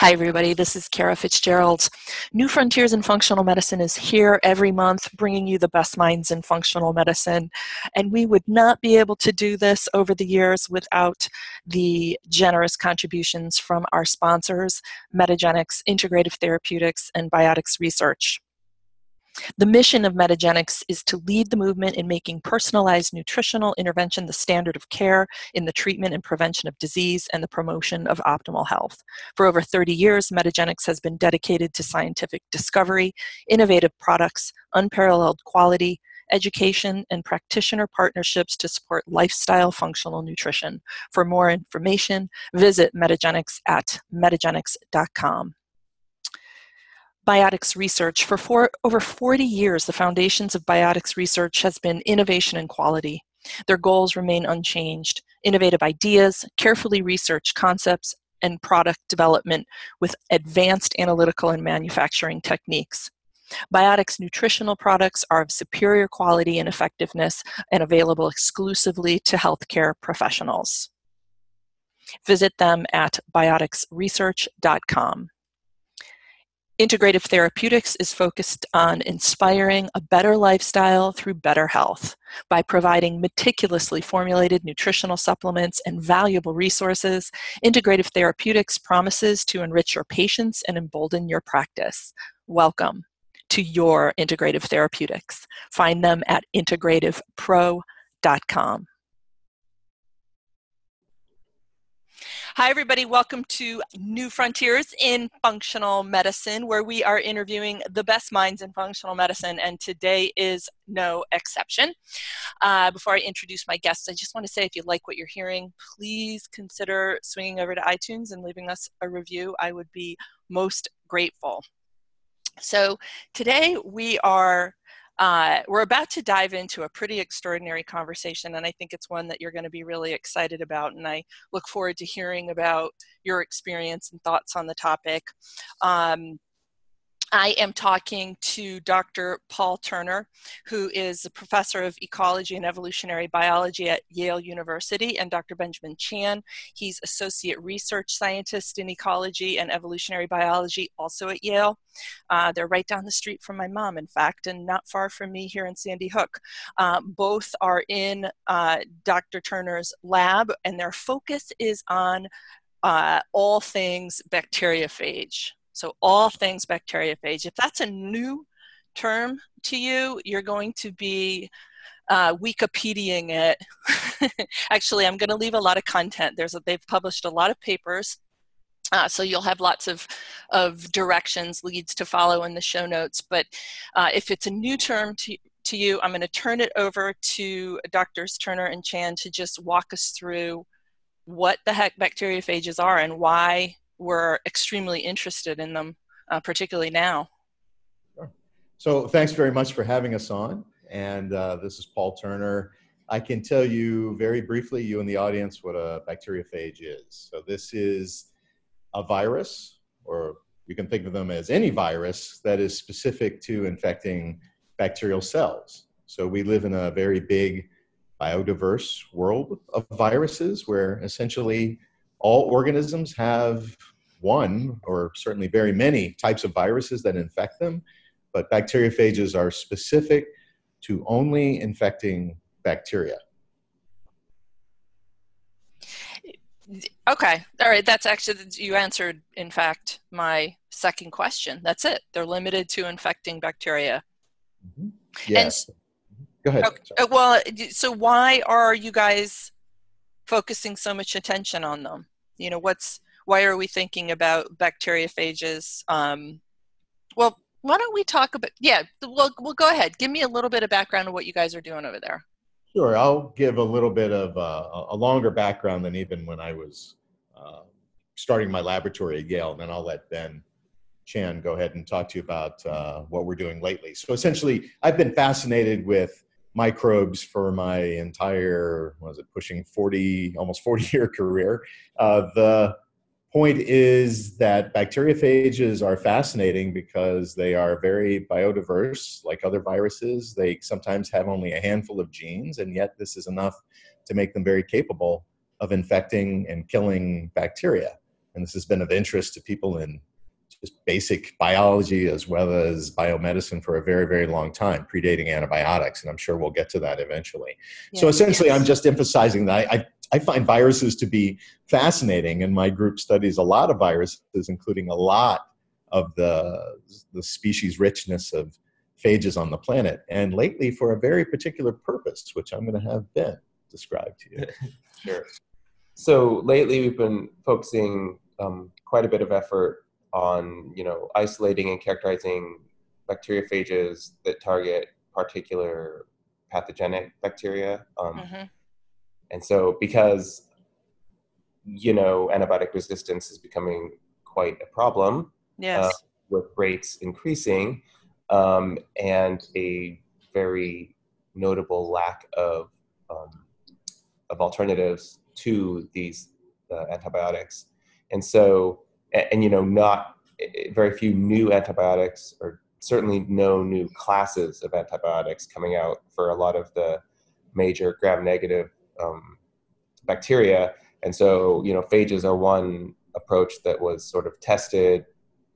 Hi, everybody. This is Kara Fitzgerald. New Frontiers in Functional Medicine is here every month, bringing you the best minds in functional medicine. And we would not be able to do this over the years without the generous contributions from our sponsors, Metagenics, Integrative Therapeutics, and Biotics Research. The mission of Metagenics is to lead the movement in making personalized nutritional intervention the standard of care in the treatment and prevention of disease and the promotion of optimal health. For over 30 years, Metagenics has been dedicated to scientific discovery, innovative products, unparalleled quality, education, and practitioner partnerships to support lifestyle functional nutrition. For more information, visit Metagenics at metagenics.com. Biotics research. For four, over 40 years, the foundations of biotics research has been innovation and quality. Their goals remain unchanged. Innovative ideas, carefully researched concepts, and product development with advanced analytical and manufacturing techniques. Biotics nutritional products are of superior quality and effectiveness and available exclusively to healthcare professionals. Visit them at bioticsresearch.com. Integrative Therapeutics is focused on inspiring a better lifestyle through better health by providing meticulously formulated nutritional supplements and valuable resources. Integrative Therapeutics promises to enrich your patients and embolden your practice. Welcome to your Integrative Therapeutics. Find them at integrativepro.com. Hi, everybody. Welcome to New Frontiers in Functional Medicine, where we are interviewing the best minds in functional medicine, and today is no exception. Uh, before I introduce my guests, I just want to say if you like what you're hearing, please consider swinging over to iTunes and leaving us a review. I would be most grateful. So, today we are uh, we're about to dive into a pretty extraordinary conversation, and I think it's one that you're going to be really excited about. And I look forward to hearing about your experience and thoughts on the topic. Um, I am talking to Dr. Paul Turner, who is a professor of ecology and evolutionary biology at Yale University, and Dr. Benjamin Chan. He's associate research scientist in ecology and evolutionary biology, also at Yale. Uh, they're right down the street from my mom, in fact, and not far from me here in Sandy Hook. Uh, both are in uh, Dr. Turner's lab, and their focus is on uh, all things bacteriophage. So all things bacteriophage. If that's a new term to you, you're going to be uh, Wikipediaing it. Actually, I'm going to leave a lot of content. There's a, they've published a lot of papers. Uh, so you'll have lots of, of directions, leads to follow in the show notes. But uh, if it's a new term to, to you, I'm going to turn it over to Drs. Turner and Chan to just walk us through what the heck bacteriophages are and why we're extremely interested in them, uh, particularly now. Sure. So thanks very much for having us on. And uh, this is Paul Turner. I can tell you very briefly, you and the audience, what a bacteriophage is. So this is a virus, or you can think of them as any virus that is specific to infecting bacterial cells. So we live in a very big biodiverse world of viruses where essentially all organisms have one or certainly very many types of viruses that infect them, but bacteriophages are specific to only infecting bacteria. Okay, all right, that's actually, you answered, in fact, my second question. That's it. They're limited to infecting bacteria. Mm-hmm. Yes. And, Go ahead. Okay, well, so why are you guys focusing so much attention on them? You know, what's why are we thinking about bacteriophages? Um, well, why don't we talk about? Yeah, we'll we'll go ahead. Give me a little bit of background of what you guys are doing over there. Sure, I'll give a little bit of uh, a longer background than even when I was uh, starting my laboratory at Yale, and then I'll let Ben Chan go ahead and talk to you about uh, what we're doing lately. So essentially, I've been fascinated with microbes for my entire was it pushing 40 almost 40 year career. Uh, the point is that bacteriophages are fascinating because they are very biodiverse like other viruses. They sometimes have only a handful of genes and yet this is enough to make them very capable of infecting and killing bacteria. And this has been of interest to people in just basic biology as well as biomedicine for a very, very long time, predating antibiotics. And I'm sure we'll get to that eventually. Yeah, so essentially, yes. I'm just emphasizing that I, I find viruses to be fascinating, and my group studies a lot of viruses, including a lot of the, the species richness of phages on the planet, and lately for a very particular purpose, which I'm going to have Ben describe to you. sure. So lately, we've been focusing um, quite a bit of effort on you know isolating and characterizing bacteriophages that target particular pathogenic bacteria. Um, mm-hmm. And so, because you know antibiotic resistance is becoming quite a problem, yes, uh, with rates increasing, um, and a very notable lack of um, of alternatives to these uh, antibiotics, and so and, and, you know not very few new antibiotics or certainly no new classes of antibiotics coming out for a lot of the major gram-negative um, bacteria, and so you know phages are one approach that was sort of tested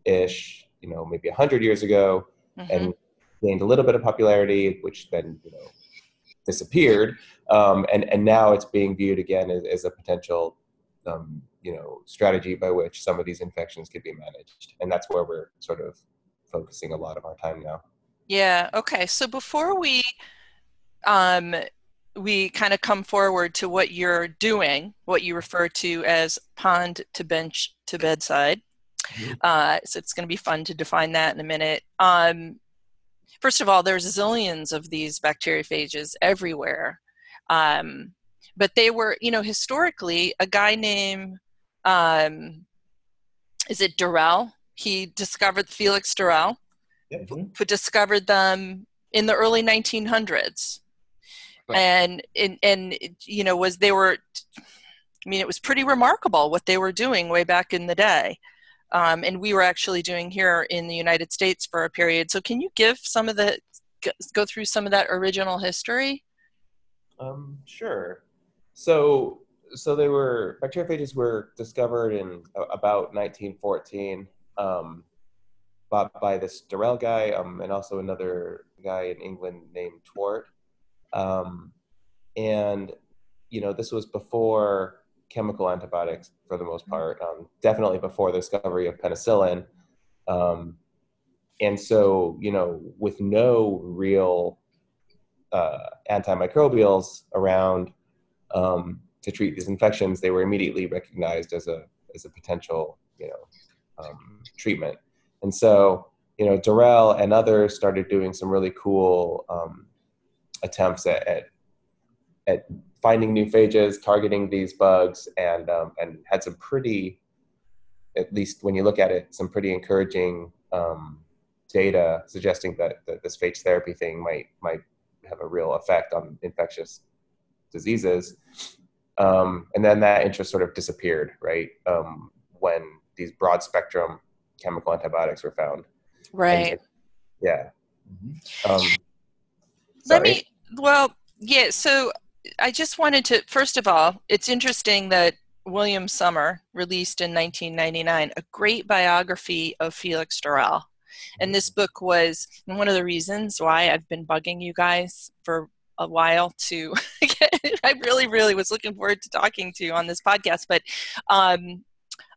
ish you know maybe 100 years ago mm-hmm. and gained a little bit of popularity which then you know disappeared um, and and now it's being viewed again as, as a potential um, you know strategy by which some of these infections could be managed. And that's where we're sort of focusing a lot of our time now. Yeah okay. So before we um we kind of come forward to what you're doing what you refer to as pond to bench to bedside mm-hmm. uh, so it's going to be fun to define that in a minute. Um, first of all there's zillions of these bacteriophages everywhere. Um, but they were you know historically a guy named um, is it d'Herelle? He discovered Felix d'Herelle, mm-hmm. who discovered them in the early 1900s, right. and and and you know was they were, I mean, it was pretty remarkable what they were doing way back in the day. Um, and we were actually doing here in the United States for a period. So, can you give some of the go through some of that original history? Um, sure. So, so they were bacteriophages were discovered in about 1914 um, by, by this d'Herelle guy um, and also another guy in England named Twort. Um, and you know this was before chemical antibiotics for the most part. Um, definitely before the discovery of penicillin. Um, and so you know with no real uh, antimicrobials around um, to treat these infections, they were immediately recognized as a as a potential you know um, treatment. And so you know d'Herelle and others started doing some really cool um, attempts at, at, at finding new phages, targeting these bugs, and um, and had some pretty, at least when you look at it, some pretty encouraging um, data suggesting that, that this phage therapy thing might might have a real effect on infectious diseases. Um, and then that interest sort of disappeared, right? Um, when these broad spectrum chemical antibiotics were found. Right. And, yeah. Mm-hmm. Um, Let me, well, yeah, so I just wanted to, first of all, it's interesting that William Summers released in 1999 a great biography of Felix d'Herelle. And this mm-hmm. book was one of the reasons why I've been bugging you guys for a while to I really, really was looking forward to talking to you on this podcast. But um,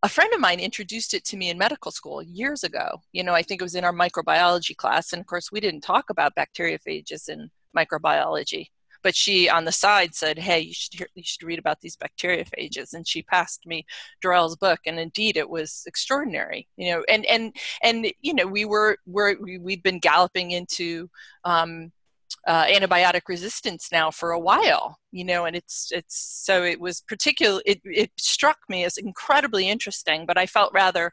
a friend of mine introduced it to me in medical school years ago. You know, I think it was in our microbiology class. And of course, we didn't talk about bacteriophages in microbiology. But she, on the side, said, "Hey, you should hear, you should read about these bacteriophages." And she passed me d'Herelle's book, and indeed, it was extraordinary. You know, and and and you know, we were we, we'd been galloping into um, uh, antibiotic resistance now for a while you know and it's it's so it was particular it, it struck me as incredibly interesting but i felt rather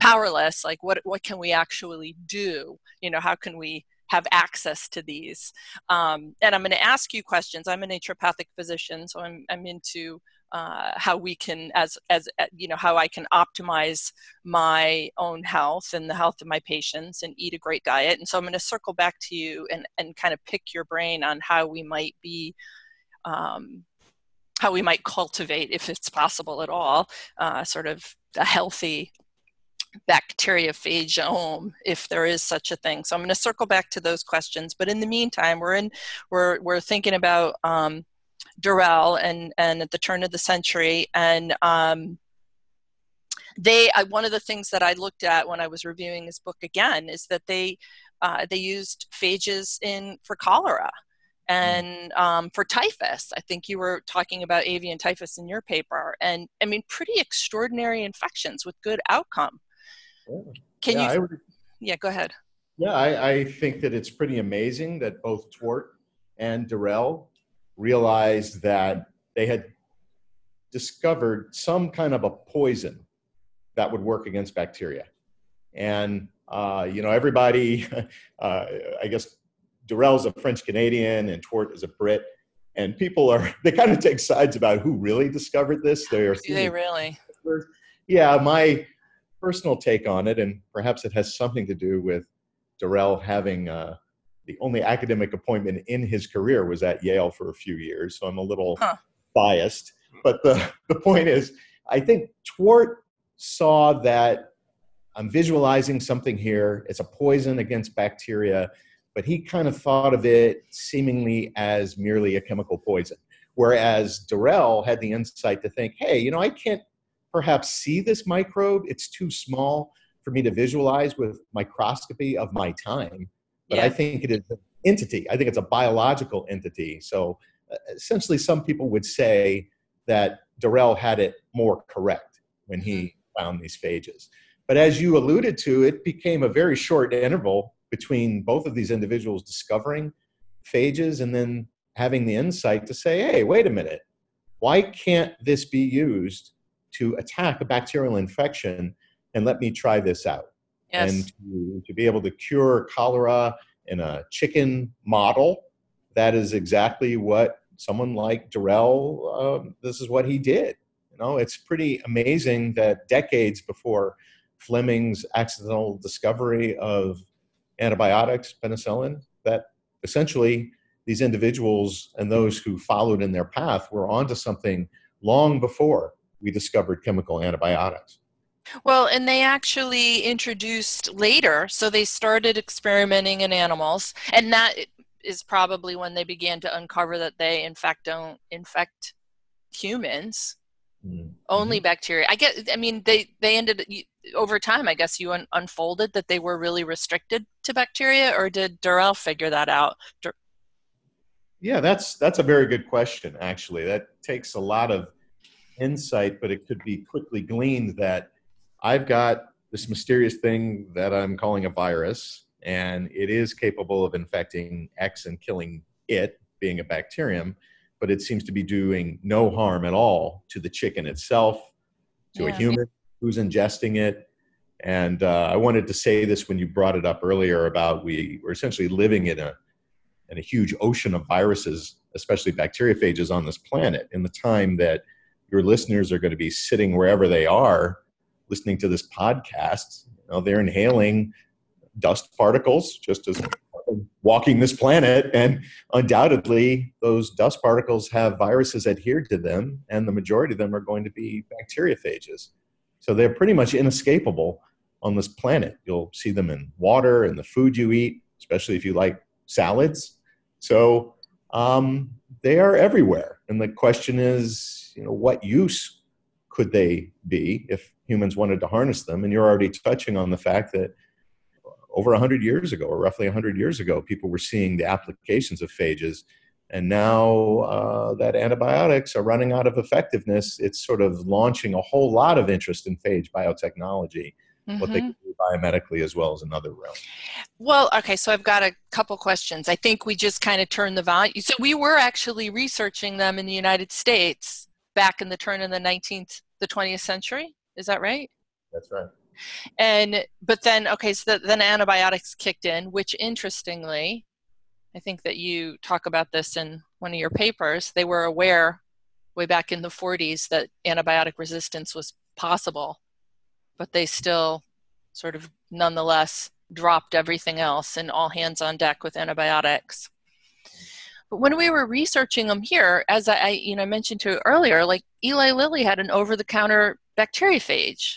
powerless like what what can we actually do? You know how can we have access to these? Um, and i'm going to ask you questions. I'm a naturopathic physician so i'm, I'm into uh, how we can as as uh, you know how i can optimize my own health and the health of my patients and eat a great diet. And so i'm going to circle back to you and and kind of pick your brain on how we might be um, how we might cultivate, if it's possible at all, uh, sort of a healthy bacteriophagome if there is such a thing. So i'm going to circle back to those questions. But in the meantime we're in we're we're thinking about um, d'Herelle and and at the turn of the century and um, they I, one of the things that I looked at when I was reviewing his book again is that they uh, they used phages in for cholera mm. and um, for typhus. I think you were talking about avian typhus in your paper, and I mean pretty extraordinary infections with good outcome. Yeah. Can yeah, you? Would, yeah, go ahead. Yeah, I, I think that it's pretty amazing that both Twort and d'Herelle realized that they had discovered some kind of a poison that would work against bacteria. And, uh, you know, everybody, uh, I guess d'Herelle's a French Canadian and Twort is a Brit. And people are, they kind of take sides about who really discovered this. They are. Do they really? Yeah, my personal take on it, and perhaps it has something to do with d'Herelle having uh, the only academic appointment in his career was at Yale for a few years. So I'm a little huh. biased. But the, the point is, I think Twort saw that I'm visualizing something here. It's a poison against bacteria, but he kind of thought of it seemingly as merely a chemical poison. Whereas d'Herelle had the insight to think, hey, you know, I can't perhaps see this microbe. It's too small for me to visualize with microscopy of my time. But yeah. I think it is an entity. I think it's a biological entity. So uh, essentially, some people would say that d'Herelle had it more correct when he mm-hmm found these phages. But as you alluded to, it became a very short interval between both of these individuals discovering phages and then having the insight to say, hey, wait a minute, why can't this be used to attack a bacterial infection? And let me try this out. Yes. And to, to be able to cure cholera in a chicken model, that is exactly what someone like d'Herelle, uh, this is what he did You know, it's pretty amazing that decades before Fleming's accidental discovery of antibiotics, penicillin, that essentially these individuals and those who followed in their path were onto something long before we discovered chemical antibiotics. Well, and they actually introduced later, so they started experimenting in animals, and that is probably when they began to uncover that they, in fact, don't infect humans Mm-hmm. Only bacteria. I get. I mean, they they ended over time. I guess you un- unfolded that they were really restricted to bacteria, or did d'Herelle figure that out? Dur- yeah, that's that's a very good question. Actually, that takes a lot of insight, but it could be quickly gleaned that I've got this mysterious thing that I'm calling a virus, and it is capable of infecting X and killing it, being a bacterium but it seems to be doing no harm at all to the chicken itself, to yeah. a human who's ingesting it. And uh, I wanted to say this when you brought it up earlier about we we're essentially living in a in a huge ocean of viruses, especially bacteriophages on this planet. In the time that your listeners are going to be sitting wherever they are, listening to this podcast, you know, they're inhaling dust particles just as walking this planet, and undoubtedly those dust particles have viruses adhered to them, and the majority of them are going to be bacteriophages. So they're pretty much inescapable on this planet. You'll see them in water and the food you eat, especially if you like salads. So um, they are everywhere, and the question is, you know, what use could they be if humans wanted to harness them? And you're already touching on the fact that over 100 years ago, or roughly 100 years ago, people were seeing the applications of phages. And now uh, that antibiotics are running out of effectiveness, it's sort of launching a whole lot of interest in phage biotechnology, mm-hmm. what they mm-hmm. can do biomedically as well as another realm. Well, okay, so I've got a couple questions. I think we just kind of turned the volume. So we were actually researching them in the United States back in the turn of the 19th, the 20th century. Is that right? That's right and but then okay so the, then antibiotics kicked in which interestingly i think that you talk about this in one of your papers they were aware way back in the 40s that antibiotic resistance was possible but they still sort of nonetheless dropped everything else and all hands on deck with antibiotics But when we were researching them here, as I, you know mentioned to you earlier, like Eli Lilly had an over-the-counter bacteriophage.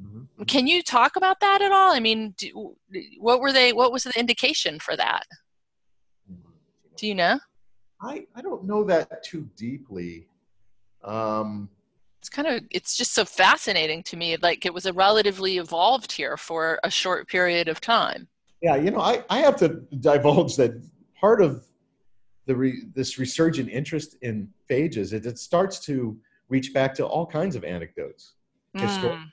Mm-hmm. Can you talk about that at all? I mean, do, what were they? What was the indication for that? Do you know? I I don't know that too deeply. Um, it's kind of it's just so fascinating to me. Like it was a relatively evolved here for a short period of time. Yeah, you know, I I have to divulge that part of the re, this resurgent interest in phages it, it starts to reach back to all kinds of anecdotes. Mm.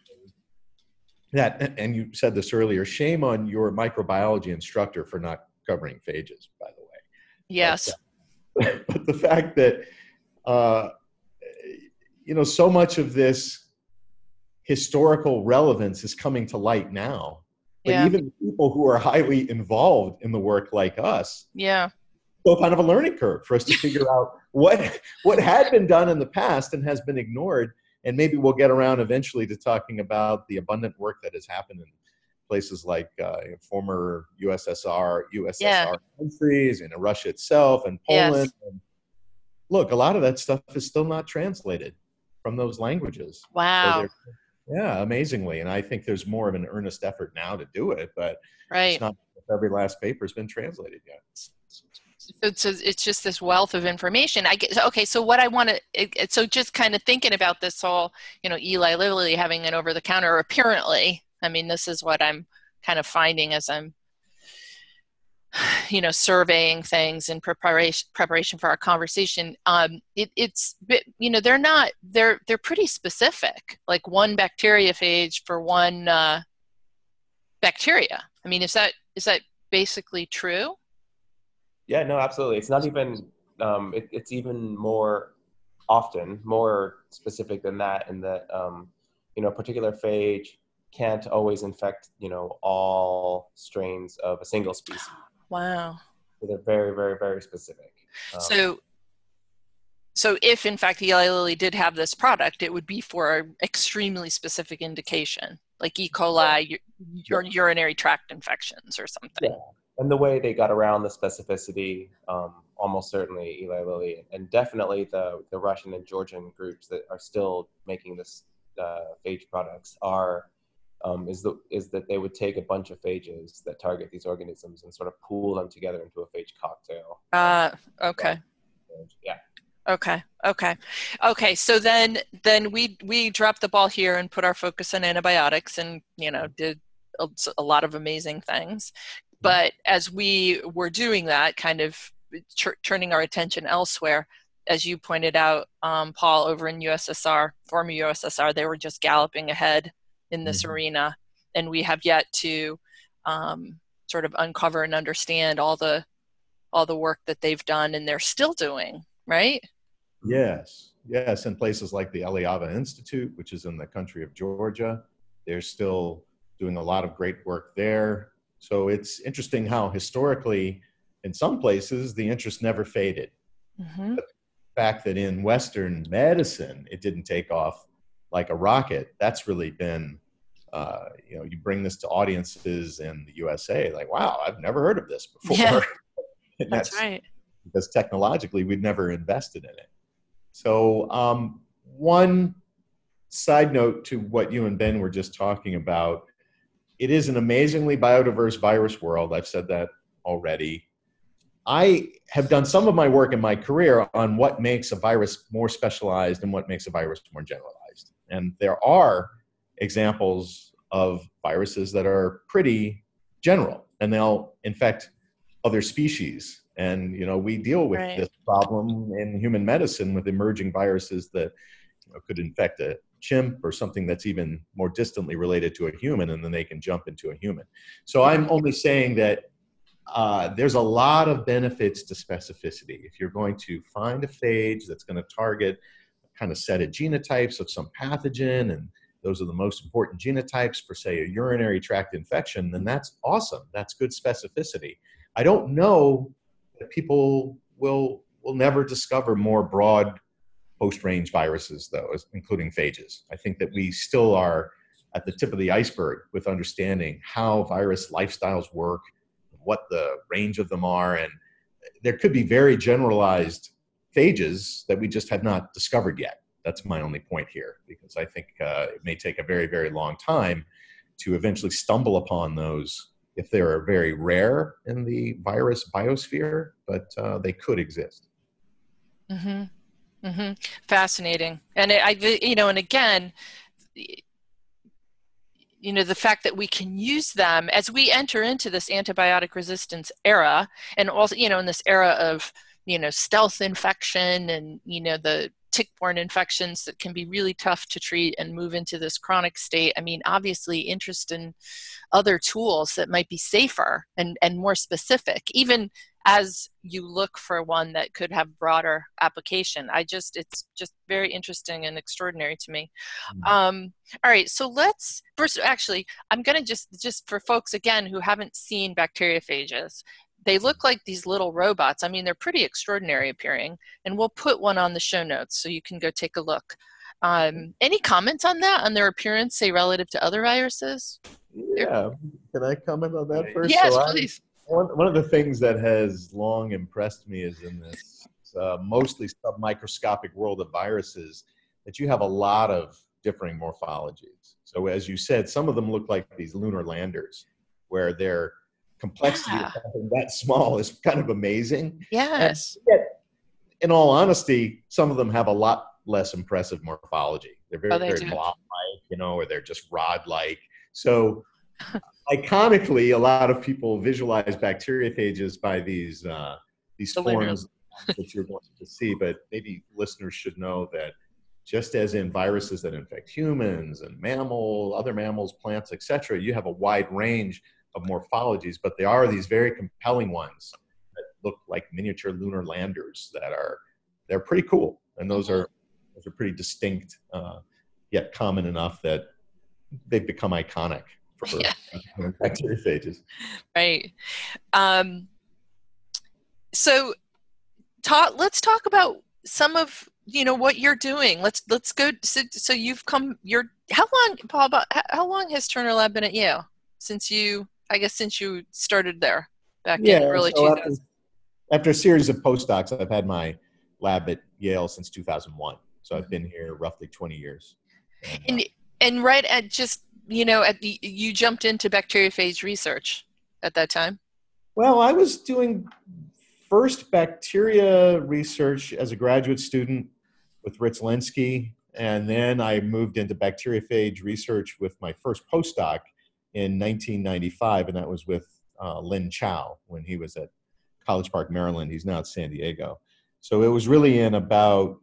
that and you said this earlier shame on your microbiology instructor for not covering phages by the way. Yes. But, uh, but the fact that uh, you know so much of this historical relevance is coming to light now. But yeah. even people who are highly involved in the work like us yeah so kind of a learning curve for us to figure out what what had been done in the past and has been ignored and maybe we'll get around eventually to talking about the abundant work that has happened in places like uh, former USSR, USSR yeah. countries, and Russia itself, and Poland. Yes. And look, a lot of that stuff is still not translated from those languages. Wow. So yeah, amazingly, and I think there's more of an earnest effort now to do it, but right. it's not every last paper has been translated yet so, it's just this wealth of information. I get okay so what i want to so just kind of thinking about this whole you know eli lilly having it over the counter apparently i mean this is what i'm kind of finding as i'm you know surveying things in preparation preparation for our conversation. Um it, it's you know they're not they're they're pretty specific. Like one bacteriophage for one uh bacteria. I mean is that is that basically true yeah, no, absolutely. It's not even. Um, it, it's even more often more specific than that, in that um, you know, a particular phage can't always infect you know all strains of a single species. Wow. So they're very, very, very specific. Um, so so if in fact Eli Lilly did have this product, it would be for an extremely specific indication, like E. coli, your, yeah. urinary tract infections or something. Yeah and the way they got around the specificity, um, almost certainly Eli Lilly, and definitely the the Russian and Georgian groups that are still making this uh, phage products are um, is the is that they would take a bunch of phages that target these organisms and sort of pool them together into a phage cocktail. Uh, okay. Yeah. Okay. Okay. Okay. So then, then we we dropped the ball here and put our focus on antibiotics, and you know did a, a lot of amazing things. But as we were doing that, kind of turning our attention elsewhere, as you pointed out, um, Paul, over in USSR, former USSR, they were just galloping ahead in this mm-hmm. arena, and we have yet to um, sort of uncover and understand all the all the work that they've done and they're still doing, right? Yes, yes, In places like the Eliava Institute, which is in the country of Georgia, they're still doing a lot of great work there. So it's interesting how historically, in some places, the interest never faded. Mm-hmm. But the fact that in Western medicine, it didn't take off like a rocket, that's really been, uh, you know, you bring this to audiences in the USA, like, wow, I've never heard of this before. Yeah. that's, that's right. Because technologically, we've never invested in it. So, um, one side note to what you and Ben were just talking about it is an amazingly biodiverse virus world. I've said that already. I have done some of my work in my career on what makes a virus more specialized and what makes a virus more generalized. And there are examples of viruses that are pretty general and they'll infect other species. And you know, we deal with right. this problem in human medicine with emerging viruses that you know, could infect a chimp or something that's even more distantly related to a human, and then they can jump into a human. So I'm only saying that uh, there's a lot of benefits to specificity. If you're going to find a phage that's going to target a kind of set of genotypes of some pathogen, and those are the most important genotypes for, say, a urinary tract infection, then that's awesome. That's good specificity. I don't know that people will will never discover more broad host range viruses, though, including phages. I think that we still are at the tip of the iceberg with understanding how virus lifestyles work, what the range of them are, and there could be very generalized phages that we just have not discovered yet. That's my only point here, because I think uh, it may take a very, very long time to eventually stumble upon those if they are very rare in the virus biosphere, but uh, they could exist. Mm-hmm. Mm-hmm. Fascinating, and I, you know, and again, you know, the fact that we can use them as we enter into this antibiotic resistance era, and also, you know, in this era of you know stealth infection and you know the tick-borne infections that can be really tough to treat and move into this chronic state. I mean, obviously, interest in other tools that might be safer and, and more specific, even as you look for one that could have broader application. I just, it's just very interesting and extraordinary to me. Mm-hmm. Um, all right, so let's first, actually, I'm going to just, just for folks again who haven't seen bacteriophages, they look like these little robots. I mean, they're pretty extraordinary appearing, and we'll put one on the show notes so you can go take a look. Um, any comments on that, on their appearance, say relative to other viruses? Yeah, can I comment on that first? Yes, so please. I, one, one of the things that has long impressed me is in this uh, mostly submicroscopic world of viruses that you have a lot of differing morphologies. So as you said, some of them look like these lunar landers, where they're complexity yeah. of something that small is kind of amazing. Yes. Yet, in all honesty, some of them have a lot less impressive morphology. They're very, oh, they very blob-like, you know, or they're just rod-like. So, iconically, a lot of people visualize bacteriophages by these uh, these the forms that you're going to see. But maybe listeners should know that just as in viruses that infect humans and mammal, other mammals, plants, etc., you have a wide range of morphologies, but they are these very compelling ones that look like miniature lunar landers that are they're pretty cool, and those are those are pretty distinct, uh, yet common enough that they've become iconic for yeah. bacteriophages. Right. Um, so, talk. Let's talk about some of you know what you're doing. Let's let's go. So, so you've come. You're how long, Paul? About how long has Turner Lab been at Yale since you I guess since you started there back yeah, in early so 2000s. After, after, a series of postdocs, I've had my lab at Yale since 2001. So I've been here roughly 20 years. And, and, and right at just, you know, at the, you jumped into bacteriophage research at that time? Well, I was doing first bacteria research as a graduate student with Rich Lenski, and then I moved into bacteriophage research with my first postdoc in 1995, and that was with uh, Lin Chao when he was at College Park, Maryland. He's now at San Diego. So it was really in about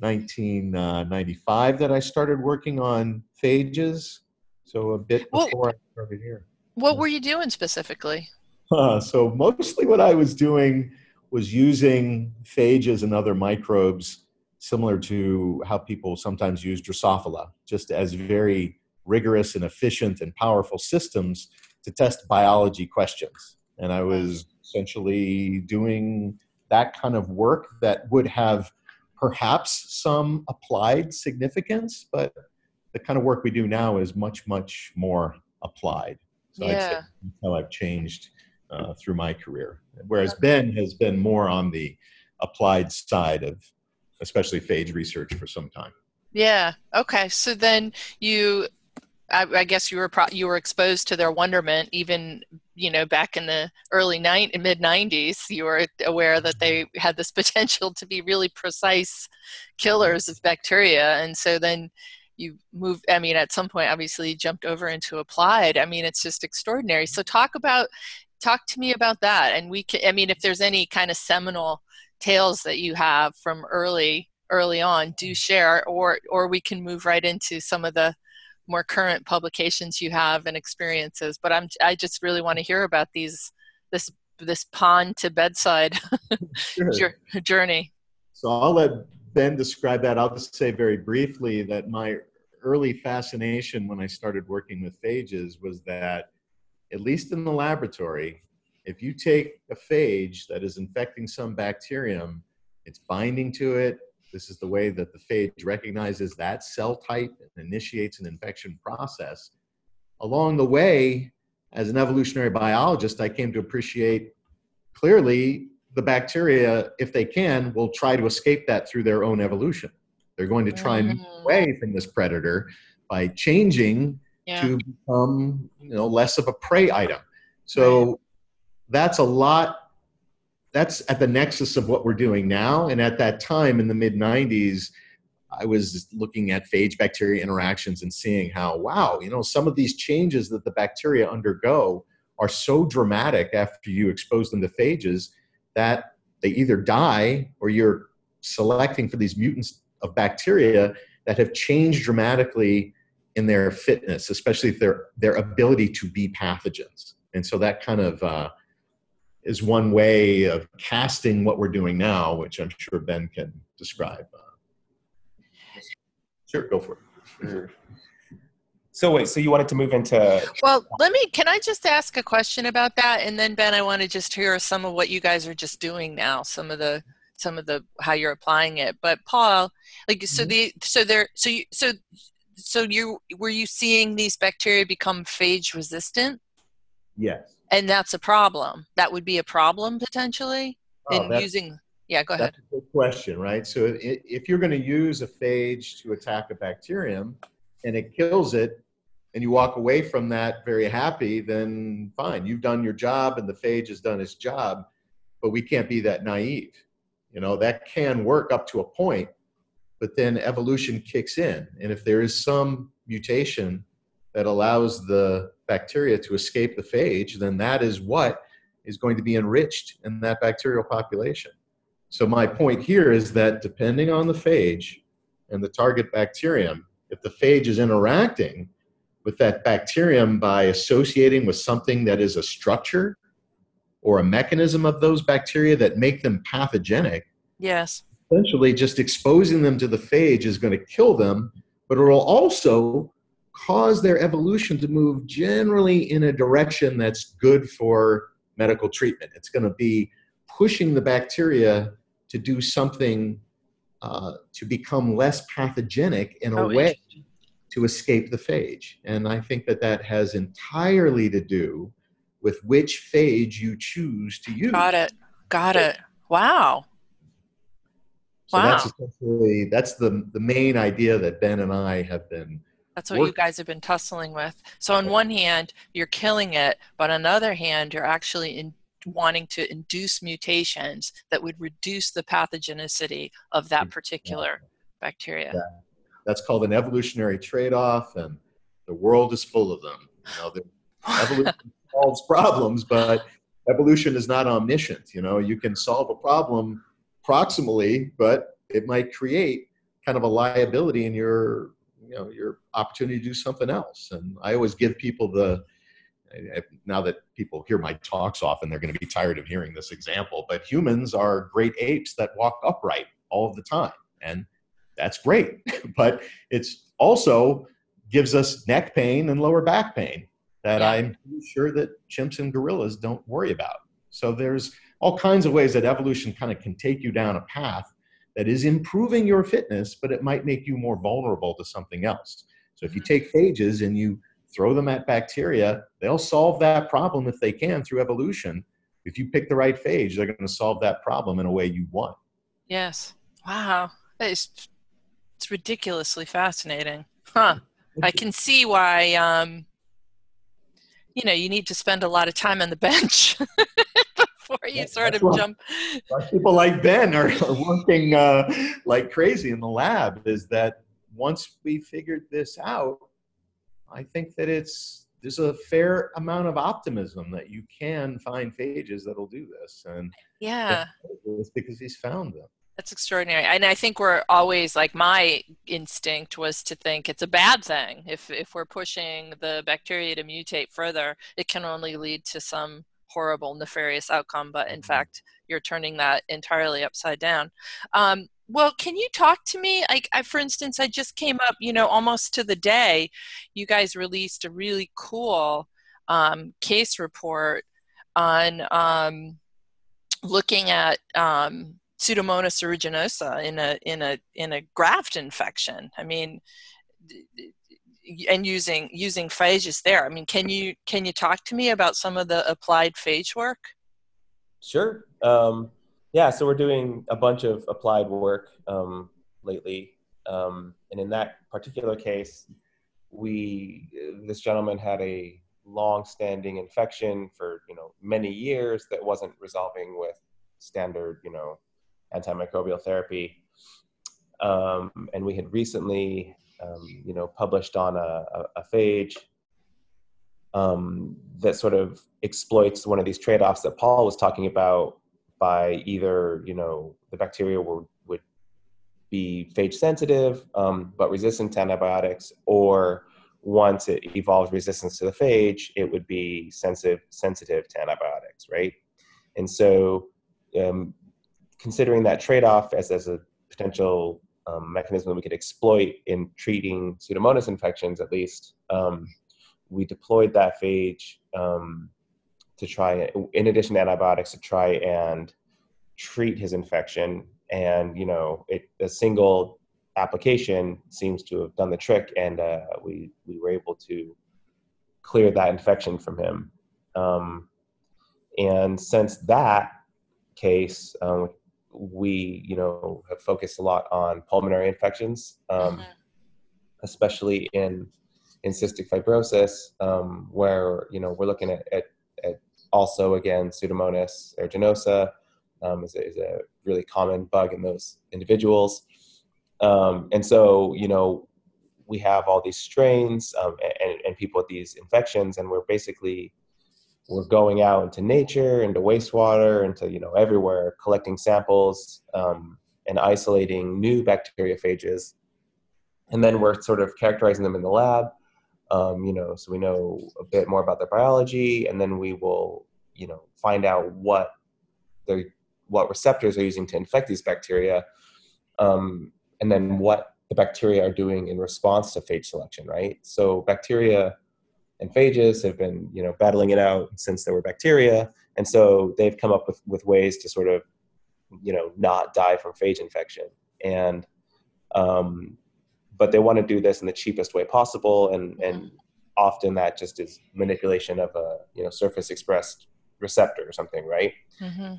1995 that I started working on phages. So a bit before well, I started here. What were you doing specifically? Uh, so mostly what I was doing was using phages and other microbes similar to how people sometimes use Drosophila, just as very rigorous and efficient and powerful systems to test biology questions. And I was essentially doing that kind of work that would have perhaps some applied significance, but the kind of work we do now is much, much more applied. So yeah. that's how I've changed uh, through my career. Whereas Ben has been more on the applied side of especially phage research for some time. Yeah. Okay. So then you I, I, guess you were pro- you were exposed to their wonderment even you know back in the early nine mid 90s you were aware that they had this potential to be really precise killers of bacteria and so then you move i mean at some point obviously you jumped over into applied. I mean it's just extraordinary. So talk about talk to me about that. And we can i mean if there's any kind of seminal tales that you have from early early on do mm. share or or we can move right into some of the more current publications you have and experiences. But i'm i just really want to hear about these this this pond to bedside sure. journey. So i'll let ben describe that i'll just say very briefly that my early fascination when i started working with phages was that at least in the laboratory if you take a phage that is infecting some bacterium it's binding to it this is the way that the phage recognizes that cell type and initiates an infection process. Along the way, as an evolutionary biologist, I came to appreciate clearly the bacteria, if they can, will try to escape that through their own evolution. They're going to try and move Mm. away from this predator by changing Yeah. to become you know less of a prey item. So that's a lot. That's at the nexus of what we're doing now. And at that time in the mid 90s, I was looking at phage bacteria interactions and seeing how, wow, you know, some of these changes that the bacteria undergo are so dramatic after you expose them to phages that they either die or you're selecting for these mutants of bacteria that have changed dramatically in their fitness, especially their their ability to be pathogens. And so that kind of uh, is one way of casting what we're doing now, which I'm sure Ben can describe. Uh, sure, go for it. Sure. So wait, so you wanted to move into Well, let me, can I just ask a question about that? And then Ben, I want to just hear some of what you guys are just doing now, some of the, some of the, how you're applying it. But Paul, like, so Mhm. the, so there, so you, so, so you, were you seeing these bacteria become phage resistant? Yes. And that's a problem. That would be a problem potentially Oh, in using, yeah, go ahead. That's a good question, right? So i- if you're going to use a phage to attack a bacterium and it kills it, and you walk away from that very happy, then fine, you've done your job and the phage has done its job. But we can't be that naive. You know, that can work up to a point, but then evolution kicks in. And if there is some mutation that allows the bacteria to escape the phage, then that is what is going to be enriched in that bacterial population. So my point here is that depending on the phage and the target bacterium, if the phage is interacting with that bacterium by associating with something that is a structure or a mechanism of those bacteria that make them pathogenic, Yes. essentially just exposing them to the phage is going to kill them, but it will also cause their evolution to move generally in a direction that's good for medical treatment. It's going to be pushing the bacteria to do something uh, to become less pathogenic in a Oh, way. To escape the phage. And I think that that has entirely to do with which phage you choose to use. Got it. Got it. Wow. So that's essentially that's the the main idea that Ben and I have been. That's what you guys have been tussling with. So on one hand, you're killing it, but on the other hand, you're actually in wanting to induce mutations that would reduce the pathogenicity of that particular bacteria. Yeah. That's called an evolutionary trade-off, and the world is full of them. You know, the evolution solves problems, but evolution is not omniscient. You know, you can solve a problem proximally, but it might create kind of a liability in your, you know, your opportunity to do something else. And I always give people the now that people hear my talks often, they're going to be tired of hearing this example. But humans are great apes that walk upright all of the time, and that's great. but it's also gives us neck pain and lower back pain that Yeah. I'm sure that chimps and gorillas don't worry about. So there's all kinds of ways that evolution kind of can take you down a path that is improving your fitness, but it might make you more vulnerable to something else. So if you mm-hmm. take phages and you throw them at bacteria, they'll solve that problem if they can through evolution. If you pick the right phage, they're going to solve that problem in a way you want. Yes. Wow. That is it's ridiculously fascinating. Huh. I can see why um you know, you need to spend a lot of time on the bench before you sort of right. jump Why people like Ben are, are working uh, like crazy in the lab is that once we figured this out, I think that it's there's a fair amount of optimism that you can find phages that'll do this, and Yeah. it's because he's found them. That's extraordinary. And I think we're always like my instinct was to think it's a bad thing. If if we're pushing the bacteria to mutate further, it can only lead to some horrible nefarious outcome. But in Mhm. fact, you're turning that entirely upside down. Um, well, can you talk to me? Like, I, for instance, I just came up, you know, almost to the day, you guys released a really cool um, case report on um, looking at um, Pseudomonas aeruginosa in a in a in a graft infection. I mean, and using using phages there. I mean, can you can you talk to me about some of the applied phage work? Sure. Um, yeah, so we're doing a bunch of applied work um, lately, um, and in that particular case, we this gentleman had a long-standing infection for you know many years that wasn't resolving with standard you know antimicrobial therapy, um, and we had recently um, you know published on a, a, a phage um, that sort of exploits one of these trade-offs that Paul was talking about by either you know the bacteria would, would be phage sensitive um, but resistant to antibiotics or once it evolves resistance to the phage it would be sensitive sensitive to antibiotics right? And so um, considering that trade-off as, as a potential um, mechanism that we could exploit in treating pseudomonas infections at least um, we deployed that phage um, to try, in addition to antibiotics, to try and treat his infection. And you know, it, a single application seems to have done the trick, and uh, we we were able to clear that infection from him. Um, and since that case, um, we you know have focused a lot on pulmonary infections, um, mm-hmm. especially in in cystic fibrosis, um, where you know we're looking at, at, at also again Pseudomonas aeruginosa um, is, a, is, a, really common bug in those individuals, um, and so you know we have all these strains um, and, and people with these infections, and we're basically we're going out into nature, into wastewater, into you know everywhere, collecting samples um, and isolating new bacteriophages, and then we're sort of characterizing them in the lab um, you know, so we know a bit more about their biology, and then we will, you know, find out what the what receptors are using to infect these bacteria, um, and then what the bacteria are doing in response to phage selection, right? So bacteria and phages have been, you know, battling it out since there were bacteria, and so they've come up with with ways to sort of, you know, not die from phage infection, and um, but they want to do this in the cheapest way possible. And and often that just is manipulation of a you know surface expressed receptor or something right? Mm-hmm.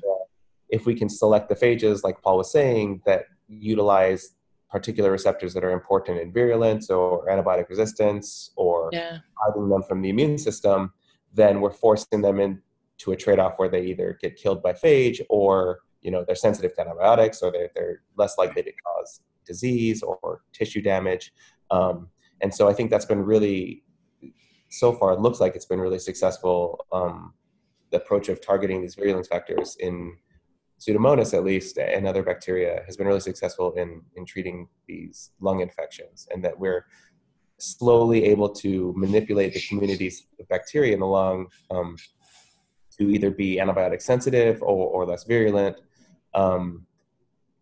if we can select the phages like paul was saying that utilize particular receptors that are important in virulence or antibiotic resistance or yeah. hiding them from the immune system then we're forcing them into a trade-off where they either get killed by phage or you know they're sensitive to antibiotics or they're, they're less likely to cause disease or tissue damage. Um, and so I think that's been really, so far, it looks like it's been really successful. Um, the approach of targeting these virulence factors in Pseudomonas, at least, and other bacteria, has been really successful in, in treating these lung infections, and that we're slowly able to manipulate the communities of bacteria in the lung um, to either be antibiotic sensitive or, or less virulent. Um,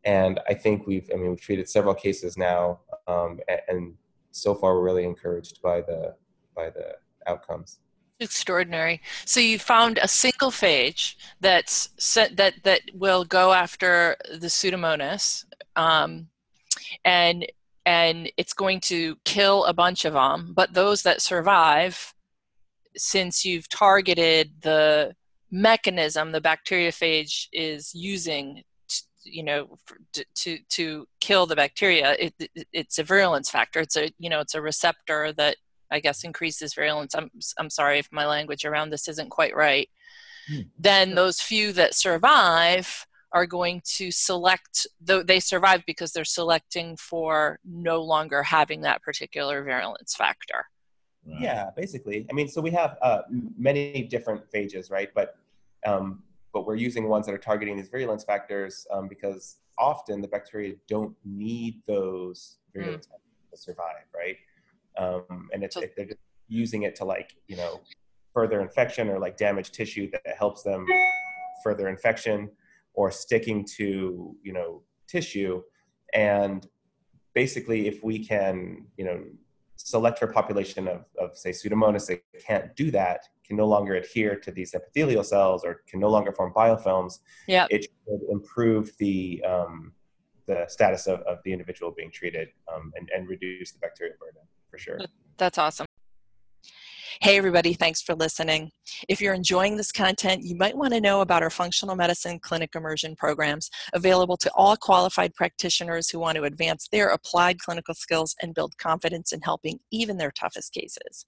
and I think we've, I mean, we've treated several cases now, um, and, and, so far we're really encouraged by the by the outcomes. Extraordinary. So you found a single phage that's set, that that will go after the Pseudomonas, um, and and it's going to kill a bunch of them. But those that survive, since you've targeted the mechanism the bacteriophage is using you know to to kill the bacteria it, it, it's a virulence factor it's a you know it's a receptor that i guess increases virulence i'm i'm sorry if my language around this isn't quite right hmm. then those few that survive are going to select though they survive because they're selecting for no longer having that particular virulence factor yeah basically i mean so we have uh, many different phages right but um, but we're using ones that are targeting these virulence factors um, because often the bacteria don't need those virulence mm. factors to survive, right? Um, and it's, so, they're just using it to like, you know, further infection or like damage tissue that helps them further infection or sticking to, you know, tissue. And basically, if we can, you know, select for a population of, of say pseudomonas that can't do that can no longer adhere to these epithelial cells or can no longer form biofilms yeah it should improve the um, the status of, of the individual being treated um, and, and reduce the bacterial burden for sure. That's awesome Hey, everybody, thanks for listening. If you're enjoying this content, you might want to know about our functional medicine clinic immersion programs available to all qualified practitioners who want to advance their applied clinical skills and build confidence in helping even their toughest cases.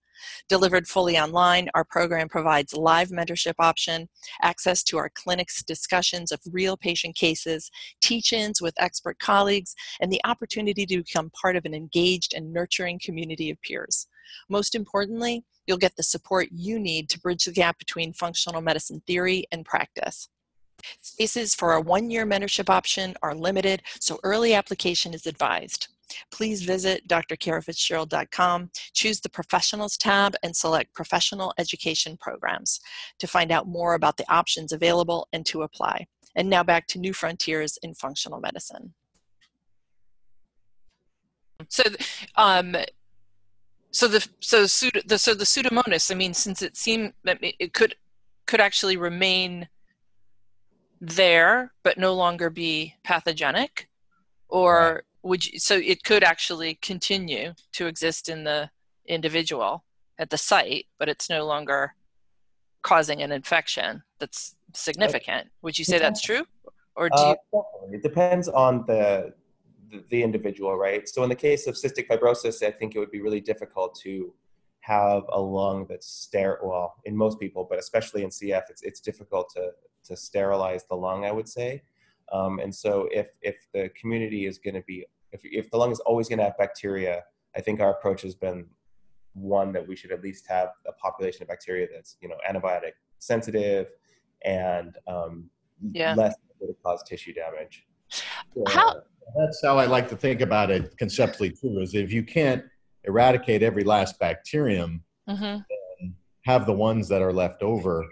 Delivered fully online, our program provides live mentorship option, access to our clinic's discussions of real patient cases, teach-ins with expert colleagues, and the opportunity to become part of an engaged and nurturing community of peers. Most importantly, you'll get the support you need to bridge the gap between functional medicine theory and practice. Spaces for our one-year mentorship option are limited, so early application is advised. Please visit drkarafitzgerald.com, choose the Professionals tab, and select Professional Education Programs to find out more about the options available and to apply. And now back to New Frontiers in Functional Medicine. So, um, so the so the so the pseudomonas. I mean, since it seemed that it could could actually remain there but no longer be pathogenic, or right. would you, so it could actually continue to exist in the individual at the site, but it's no longer causing an infection that's significant. Would you say that's true, or do uh, you? It depends on the the, individual, right? So in the case of cystic fibrosis, I think it would be really difficult to have a lung that's sterile. Well, in most people, but especially in CF, it's it's difficult to to sterilize the lung. I would say, um, and so if if the community is going to be if if the lung is always going to have bacteria, I think our approach has been one that we should at least have a population of bacteria that's you know antibiotic sensitive and um, yeah. less to cause tissue damage. How that's how I like to think about it conceptually too. Is if you can't eradicate every last bacterium, mm-hmm. have the ones that are left over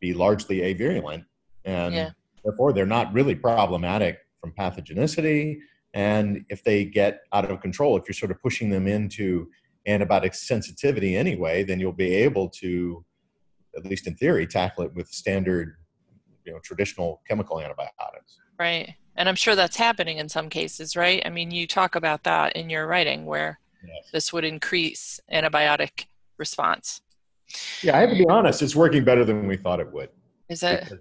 be largely avirulent, and yeah. therefore they're not really problematic from pathogenicity. And if they get out of control, if you're sort of pushing them into antibiotic sensitivity anyway, then you'll be able to, at least in theory, tackle it with standard, you know, traditional chemical antibiotics. Right. And I'm sure that's happening in some cases, right? I mean, you talk about that in your writing where yes. this would increase antibiotic response. Yeah, I have to be honest, it's working better than we thought it would. Is it?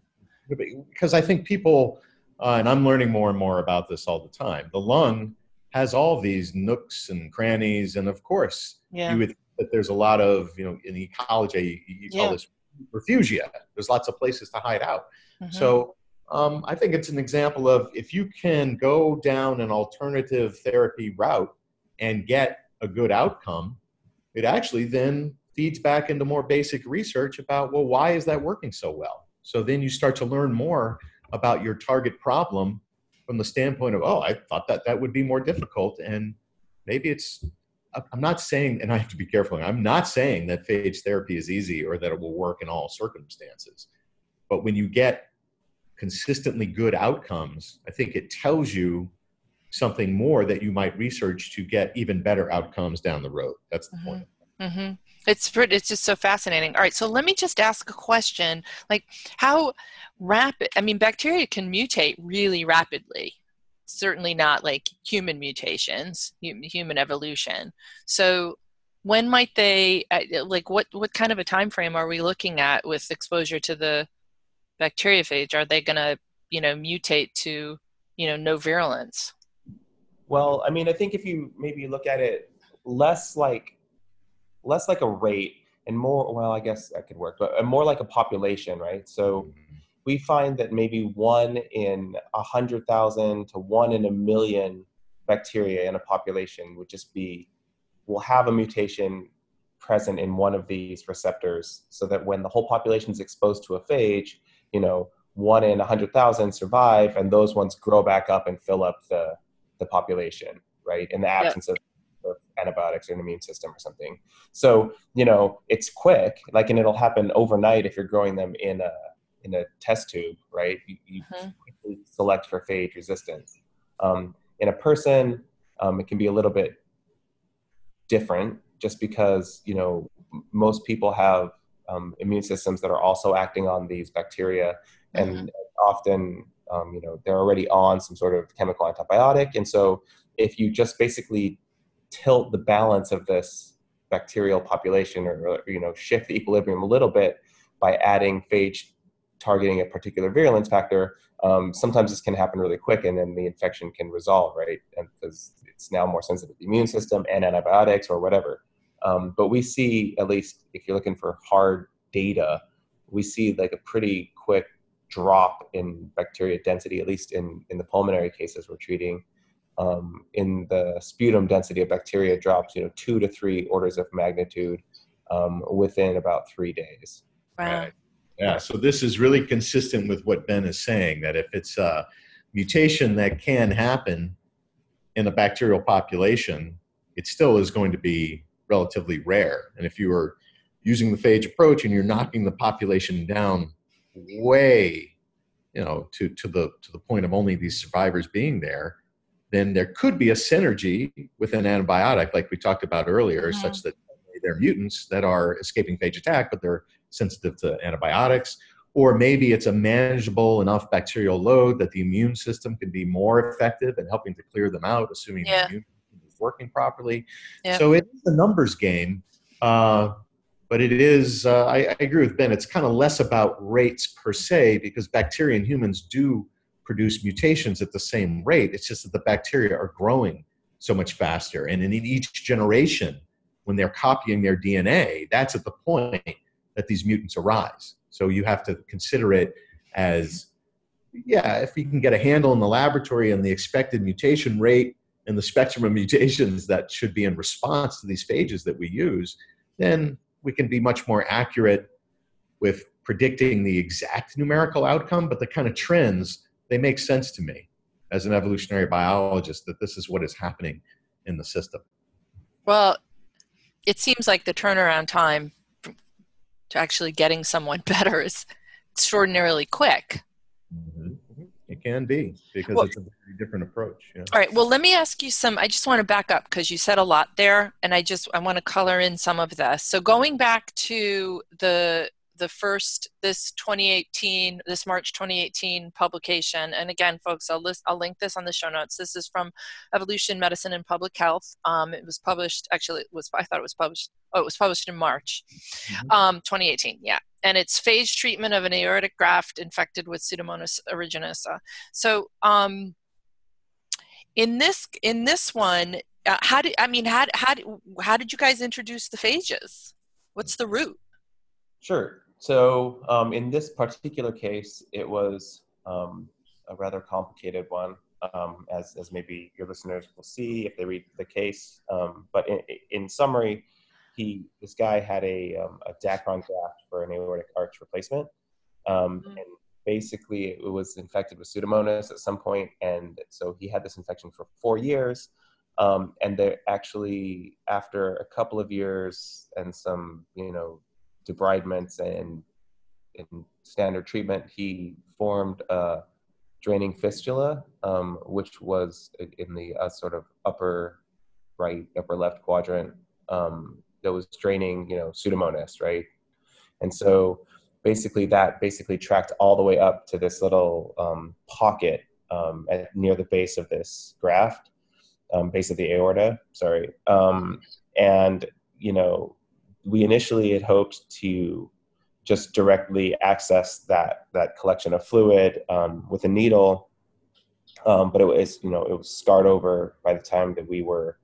Because, because I think people, uh, and I'm learning more and more about this all the time, the lung has all these nooks and crannies. And of course, yeah. you would that there's a lot of, you know, in ecology, you, you call yeah. this refugia. There's lots of places to hide out. Mm-hmm. So um, I think it's an example of if you can go down an alternative therapy route and get a good outcome, it actually then feeds back into more basic research about, well, why is that working so well? So then you start to learn more about your target problem from the standpoint of, oh, I thought that that would be more difficult. And maybe it's, I'm not saying, and I have to be careful, I'm not saying that phage therapy is easy or that it will work in all circumstances. But when you get consistently good outcomes, I think it tells you something more that you might research to get even better outcomes down the road. That's the mm-hmm. point. Mm-hmm. It's it's just so fascinating. All right, so let me just ask a question: like, how rapid? I mean, bacteria can mutate really rapidly. Certainly not like human mutations, human evolution. So, when might they? Uh, like, what what kind of a time frame are we looking at with exposure to the bacteriophage? Are they going to, you know, mutate to, you know, no virulence? Well, I mean, I think if you maybe look at it less like less like a rate and more well, I guess that could work, but more like a population, right? So mm-hmm. we find that maybe one in a hundred thousand to one in a million bacteria in a population would just be will have a mutation present in one of these receptors so that when the whole population is exposed to a phage you know one in a hundred thousand survive, and those ones grow back up and fill up the the population, right? In the absence of, of antibiotics or an immune system or something. So you know it's quick, like, and it'll happen overnight if you're growing them in a in a test tube, right? You, you mm-hmm. select for phage resistance. Um, in a person, um, it can be a little bit different, just because you know most people have um, immune systems that are also acting on these bacteria, and mm-hmm. often um, you know they're already on some sort of chemical antibiotic, and so if you just basically tilt the balance of this bacterial population or, or, you know shift the equilibrium a little bit by adding phage targeting a particular virulence factor um, sometimes this can happen really quick and then the infection can resolve right? And because it's now more sensitive to the immune system and antibiotics or whatever um, but we see at least if you're looking for hard data we see like a pretty quick drop in bacteria density at least in in the pulmonary cases we're treating um, in the sputum density of bacteria drops, you know, two to three orders of magnitude um, within about three days. Wow. Right. Yeah, so this is really consistent with what Ben is saying that if it's a mutation that can happen in a bacterial population, it still is going to be relatively rare. And if you are using the phage approach and you're knocking the population down way, you know, to, to the to the point of only these survivors being there, then there could be a synergy with an antibiotic, like we talked about earlier, mm-hmm. such that they're mutants that are escaping phage attack, but they're sensitive to antibiotics. Or maybe it's a manageable enough bacterial load that the immune system can be more effective in helping to clear them out, assuming yeah. the immune working properly. So it's a numbers game. Uh, but it is, uh, I, I agree with Ben, it's kind of less about rates per se because bacteria and humans do produce mutations at the same rate. It's just that the bacteria are growing so much faster. And in each generation, when they're copying their DNA, that's at the point that these mutants arise. So you have to consider it as, yeah, if you can get a handle in the laboratory on the expected mutation rate and the spectrum of mutations that should be in response to these phages that we use, then we can be much more accurate with predicting the exact numerical outcome, but the kind of trends they make sense to me as an evolutionary biologist that this is what is happening in the system. Well, it seems like the turnaround time to actually getting someone better is extraordinarily quick. Mm-hmm. It can be because well, it's a very different approach. Yeah. All right. Well, let me ask you some. I just want to back up because you said a lot there, and I just I want to color in some of this. So going back to the the first this 2018 this march 2018 publication and again folks i'll list i'll link this on the show notes this is from evolution medicine and public health um, it was published actually it was i thought it was published oh it was published in march mm-hmm. um, 2018 yeah and it's phage treatment of an aortic graft infected with pseudomonas aeruginosa so um, in this in this one uh, how did i mean how, how, how did you guys introduce the phages what's the route Sure. So um, in this particular case, it was um, a rather complicated one, um, as, as maybe your listeners will see if they read the case. Um, but in, in summary, he this guy had a, um, a Dacron graft for an aortic arch replacement. Um, mm-hmm. And basically, it was infected with Pseudomonas at some point, and so he had this infection for four years. and they actually, after a couple of years and some, you know, debridements and, and standard treatment, he formed a draining fistula, um, which was in the uh, sort of upper right, upper left quadrant um, that was draining, you know, Pseudomonas, right? And so basically that basically tracked all the way up to this little um, pocket um, at, near the base of this graft, um, base of the aorta, sorry. Um, and, you know, we initially had hoped to just directly access that that collection of fluid um, with a needle, um, but it was you know it was scarred over by the time that we were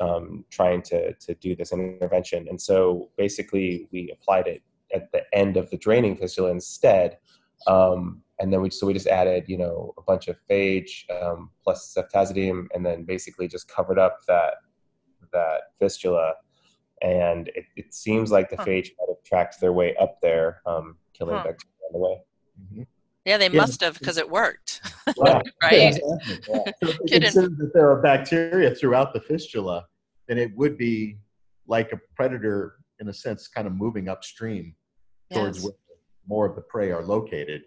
um, trying to to do this intervention, and so basically we applied it at the end of the draining fistula instead. Um, and then we so we just added you know a bunch of phage um, plus ceftazidime, and then basically just covered up that that fistula and it, it seems like the huh. phage might have tracked their way up there, um, killing huh. bacteria on the way. Mm-hmm. Yeah, they yeah. must have because it worked. right? Yeah, exactly. yeah. So if consider that there are bacteria throughout the fistula, then it would be like a predator in a sense, kind of moving upstream towards where more of the prey are located.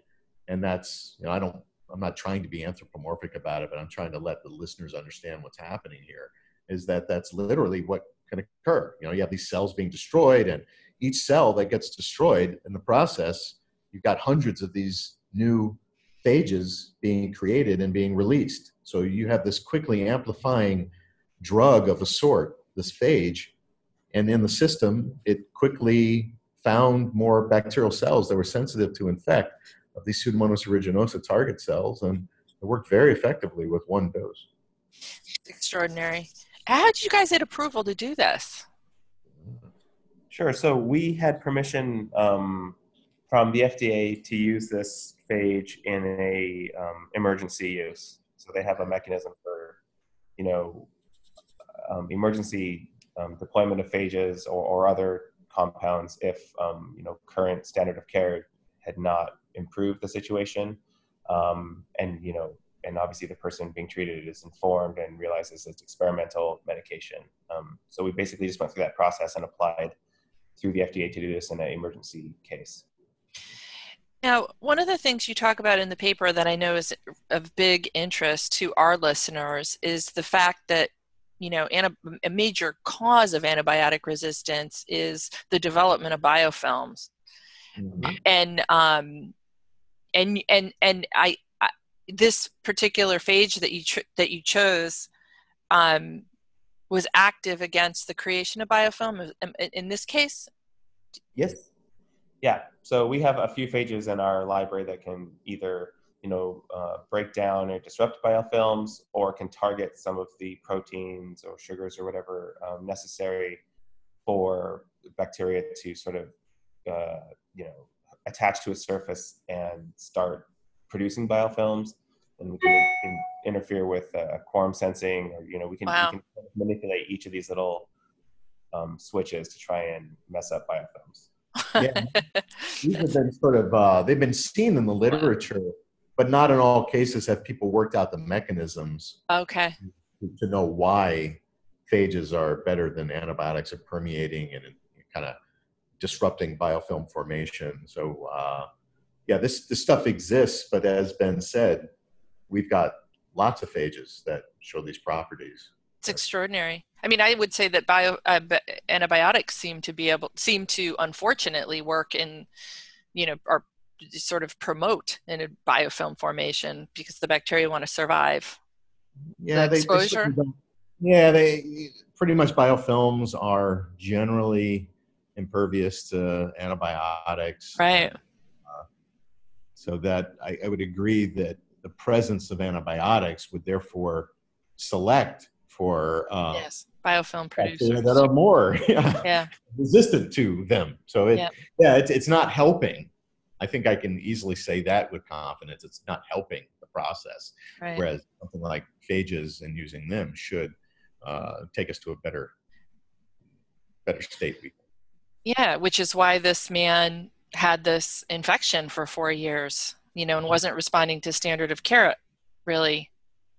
And that's, you know, I don't, I'm not trying to be anthropomorphic about it, but I'm trying to let the listeners understand what's happening here. Is that that's literally what can occur. You know, you have these cells being destroyed, and each cell that gets destroyed in the process, you've got hundreds of these new phages being created and being released. So you have this quickly amplifying drug of a sort, this phage, and in the system, it quickly found more bacterial cells that were sensitive to infect of these Pseudomonas aeruginosa target cells, and it worked very effectively with one dose. Extraordinary. How did you guys get approval to do this? Sure. So we had permission um, from the FDA to use this phage in a um, emergency use. So they have a mechanism for, you know, um, emergency um, deployment of phages or, or other compounds if um, you know current standard of care had not improved the situation, um, and you know, and obviously the person being treated is informed and realizes it's experimental medication. Um, so we basically just went through that process and applied through the FDA to do this in an emergency case. Now, one of the things you talk about in the paper that I know is of big interest to our listeners is the fact that you know, a major cause of antibiotic resistance is the development of biofilms, mm-hmm. and um, and and and I, I, this particular phage that you tr- that you chose um, was active against the creation of biofilm. In, in this case, yes, yeah. So we have a few phages in our library that can either you know, uh, break down or disrupt biofilms or can target some of the proteins or sugars or whatever um, necessary for bacteria to sort of, uh, you know, attach to a surface and start producing biofilms. And we can in, interfere with uh, quorum sensing, or you know, we can, wow. we can manipulate each of these little um, switches to try and mess up biofilms. yeah, these have been sort of uh, they've been seen in the literature but not in all cases have people worked out the mechanisms okay. to, know why phages are better than antibiotics at permeating and kind of disrupting biofilm formation. So uh, yeah this, this stuff exists but as ben said we've got lots of phages that show these properties. It's extraordinary. I mean i would say that bio uh, antibiotics seem to be able seem to unfortunately work in you know are sort of promote in a biofilm formation because the bacteria want to survive. Yeah, the they, exposure. They yeah, they pretty much biofilms are generally impervious to antibiotics. Right. Uh, so that I, I would agree that the presence of antibiotics would therefore select for uh, yes biofilm producers that are more yeah. resistant to them. So it, yeah, yeah it's, it's not helping. I think I can easily say that with confidence. It's not helping the process. Right. Whereas something like phages and using them should uh, take us to a better, better state. Yeah, which is why this man had this infection for four years, you know, and wasn't responding to standard of care really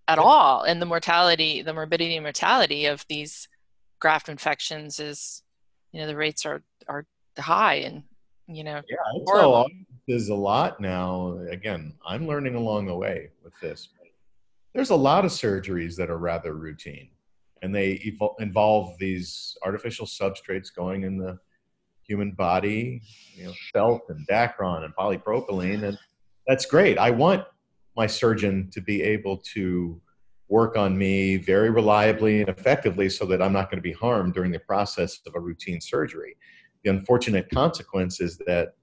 at all. And the mortality, the morbidity and mortality of these graft infections is, you know, the rates are are high and you know. Yeah, it's horrible is a lot now. Again, I'm learning along the way with this. There's a lot of surgeries that are rather routine, and they involve these artificial substrates going in the human body, you know, felt and Dacron and polypropylene, and that's great. I want my surgeon to be able to work on me very reliably and effectively so that I'm not going to be harmed during the process of a routine surgery. The unfortunate consequence is that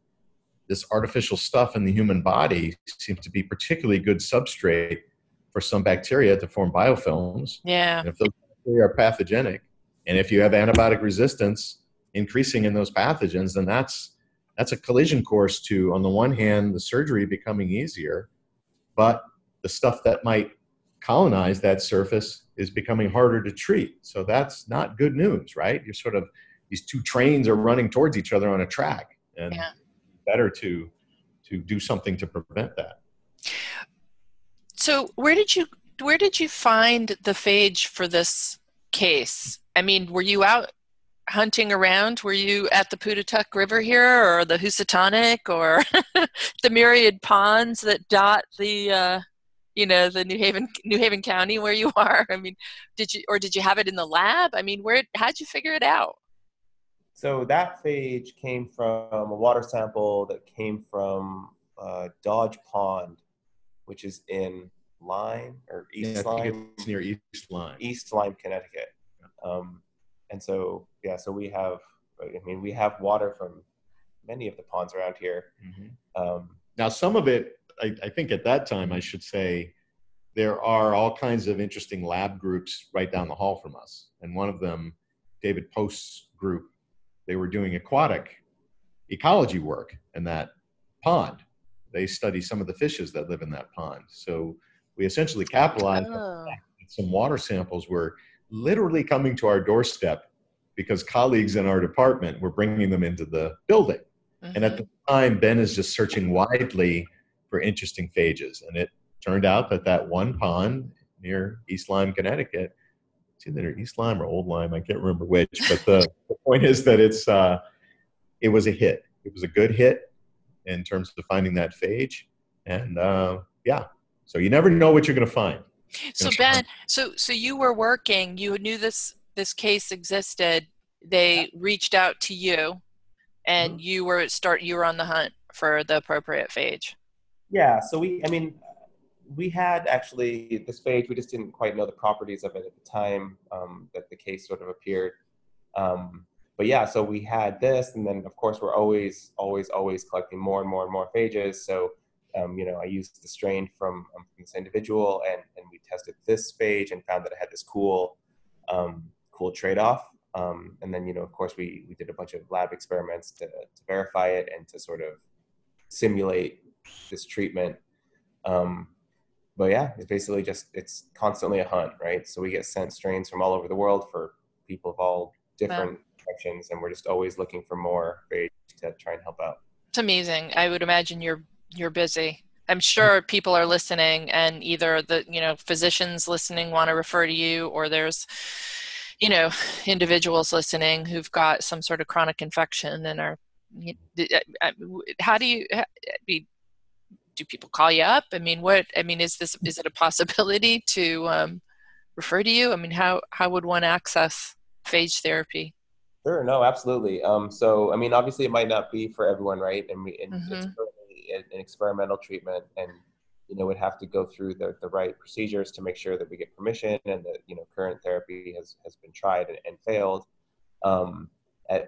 this artificial stuff in the human body seems to be particularly good substrate for some bacteria to form biofilms. Yeah. And if those bacteria are pathogenic, and if you have antibiotic resistance increasing in those pathogens, then that's that's a collision course to, on the one hand, the surgery becoming easier, but the stuff that might colonize that surface is becoming harder to treat. So that's not good news, right? You're sort of these two trains are running towards each other on a track, and yeah better to to do something to prevent that. So where did you where did you find the phage for this case? I mean, were you out hunting around? Were you at the Pawtucket River here, or the Housatonic, or the myriad ponds that dot the, uh, you know, the New Haven, New Haven County where you are? I mean, did you, or did you have it in the lab? I mean, where, how'd you figure it out? So that phage came from a water sample that came from uh, Dodge Pond, which is in Lyme or East yeah, Lyme. It's near East Lyme. East Lyme, Connecticut. Um, and so yeah, so we have. I mean, we have water from many of the ponds around here. Mm-hmm. Um, now, some of it, I, I think, at that time, I should say, there are all kinds of interesting lab groups right down the hall from us, and one of them, David Post's group, they were doing aquatic ecology work in that pond. They study some of the fishes that live in that pond. So we essentially capitalized oh. some water samples were literally coming to our doorstep because colleagues in our department were bringing them into the building. Mm-hmm. And at the mm-hmm. time, Ben is just searching widely for interesting phages. And it turned out that that one pond near East Lyme, Connecticut, it's either East Lyme or Old Lyme, I can't remember which, but the, the point is that it's, uh, it was a hit. It was a good hit in terms of finding that phage. And uh, yeah, so you never know what you're going to find. So Ben, so so you were working. You knew this this case existed. They reached out to you, and mm-hmm. you were start. You were on the hunt for the appropriate phage. Yeah. So we, I mean, we had actually this phage. We just didn't quite know the properties of it at the time um, that the case sort of appeared. Um, but yeah, so we had this, and then of course we're always, always, always collecting more and more and more phages. So, um, you know, I used the strain from, um, from, this individual, and and we tested this phage and found that it had this cool, um, cool trade-off. Um, and then you know, of course, we we did a bunch of lab experiments to to verify it and to sort of simulate this treatment. Um, but yeah, it's basically just it's constantly a hunt, right? So we get sent strains from all over the world for people of all different. Wow and we're just always looking for more to try and help out. It's amazing. I would imagine you're you're busy. I'm sure people are listening, and either the you know physicians listening want to refer to you, or there's you know individuals listening who've got some sort of chronic infection and are. Uh, uh, how do you? Uh, Do people call you up? I mean, what? I mean, is this is it a possibility to um, refer to you? I mean, how how would one access phage therapy? Sure. No, absolutely. Um, so, I mean, obviously, it might not be for everyone, right? And, we, and mm-hmm. it's an experimental treatment, and you know, would have to go through the, the right procedures to make sure that we get permission and that you know current therapy has has been tried and, and failed. Um,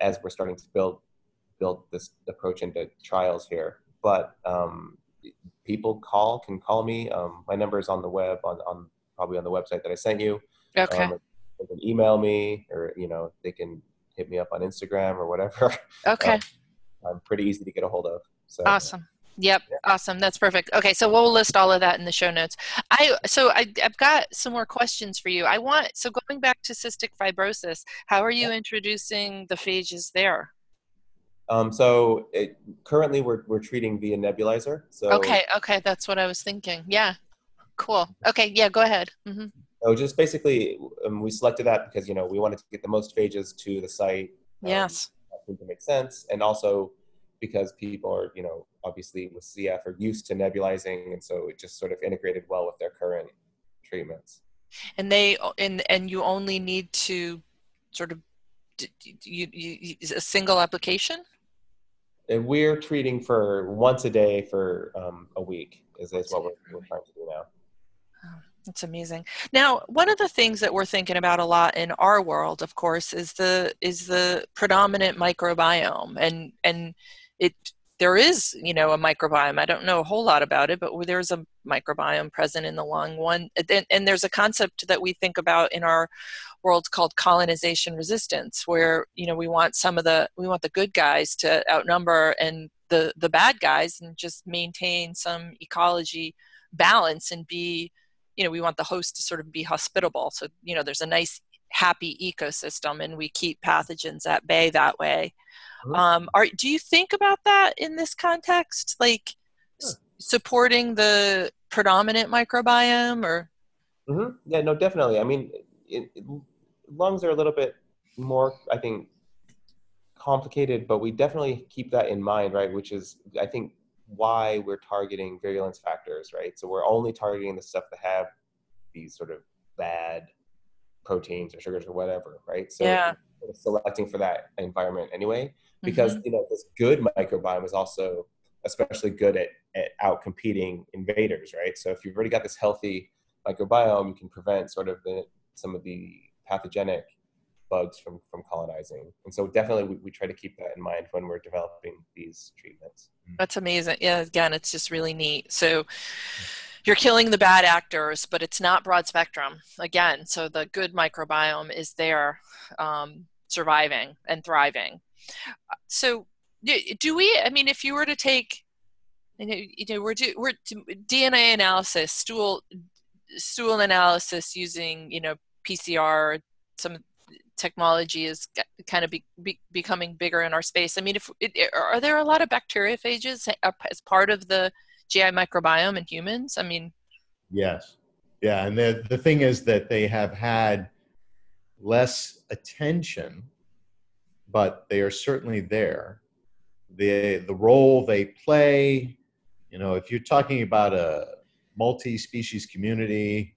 as we're starting to build build this approach into trials here, but um, people call can call me. Um, my number is on the web on on probably on the website that I sent you. Okay. Um, they can email me, or you know, they can hit me up on Instagram or whatever. Okay. Um, I'm pretty easy to get a hold of. So awesome. Yep, yeah. awesome. That's perfect. Okay, so we'll list all of that in the show notes. I so I, have got some more questions for you. I want so going back to cystic fibrosis. How are you yeah. introducing the phages there? Um, so it, currently we're we're treating via nebulizer. So okay, okay, that's what I was thinking. Yeah, cool. Okay, yeah, go ahead. Mm-hmm. So just basically, um, we selected that because you know we wanted to get the most phages to the site. Um, yes, I think it makes sense, and also because people are you know obviously with CF are used to nebulizing, and so it just sort of integrated well with their current treatments. And they and and you only need to sort of you, you, a single application. And we're treating for once a day for um, a week is, is what we're, we're trying to do now. That's amazing. Now, one of the things that we're thinking about a lot in our world, of course, is the is the predominant microbiome, and and it there is you know a microbiome. I don't know a whole lot about it, but there's a microbiome present in the lung. One and, and there's a concept that we think about in our world called colonization resistance, where you know we want some of the we want the good guys to outnumber and the the bad guys, and just maintain some ecology balance and be you know we want the host to sort of be hospitable so you know there's a nice happy ecosystem and we keep pathogens at bay that way mm-hmm. um, are do you think about that in this context like yeah. s- supporting the predominant microbiome or mm-hmm. yeah no definitely i mean it, it, lungs are a little bit more i think complicated but we definitely keep that in mind right which is i think why we're targeting virulence factors, right? So we're only targeting the stuff that have these sort of bad proteins or sugars or whatever, right? So yeah. selecting for that environment anyway, because mm-hmm. you know this good microbiome is also especially good at, at out competing invaders, right? So if you've already got this healthy microbiome, you can prevent sort of the some of the pathogenic bugs from from colonizing. And so definitely we, we try to keep that in mind when we're developing these treatments. That's amazing. Yeah, again, it's just really neat. So you're killing the bad actors, but it's not broad spectrum. Again, so the good microbiome is there, um, surviving and thriving. So do we? I mean, if you were to take, you know, you know we're, do, we're DNA analysis, stool stool analysis using you know PCR, some technology is kind of be, be, becoming bigger in our space. I mean, if it, are there a lot of bacteriophages as part of the GI microbiome in humans? I mean, yes, yeah, and the the thing is that they have had less attention, but they are certainly there. the The role they play, you know, if you're talking about a multi-species community,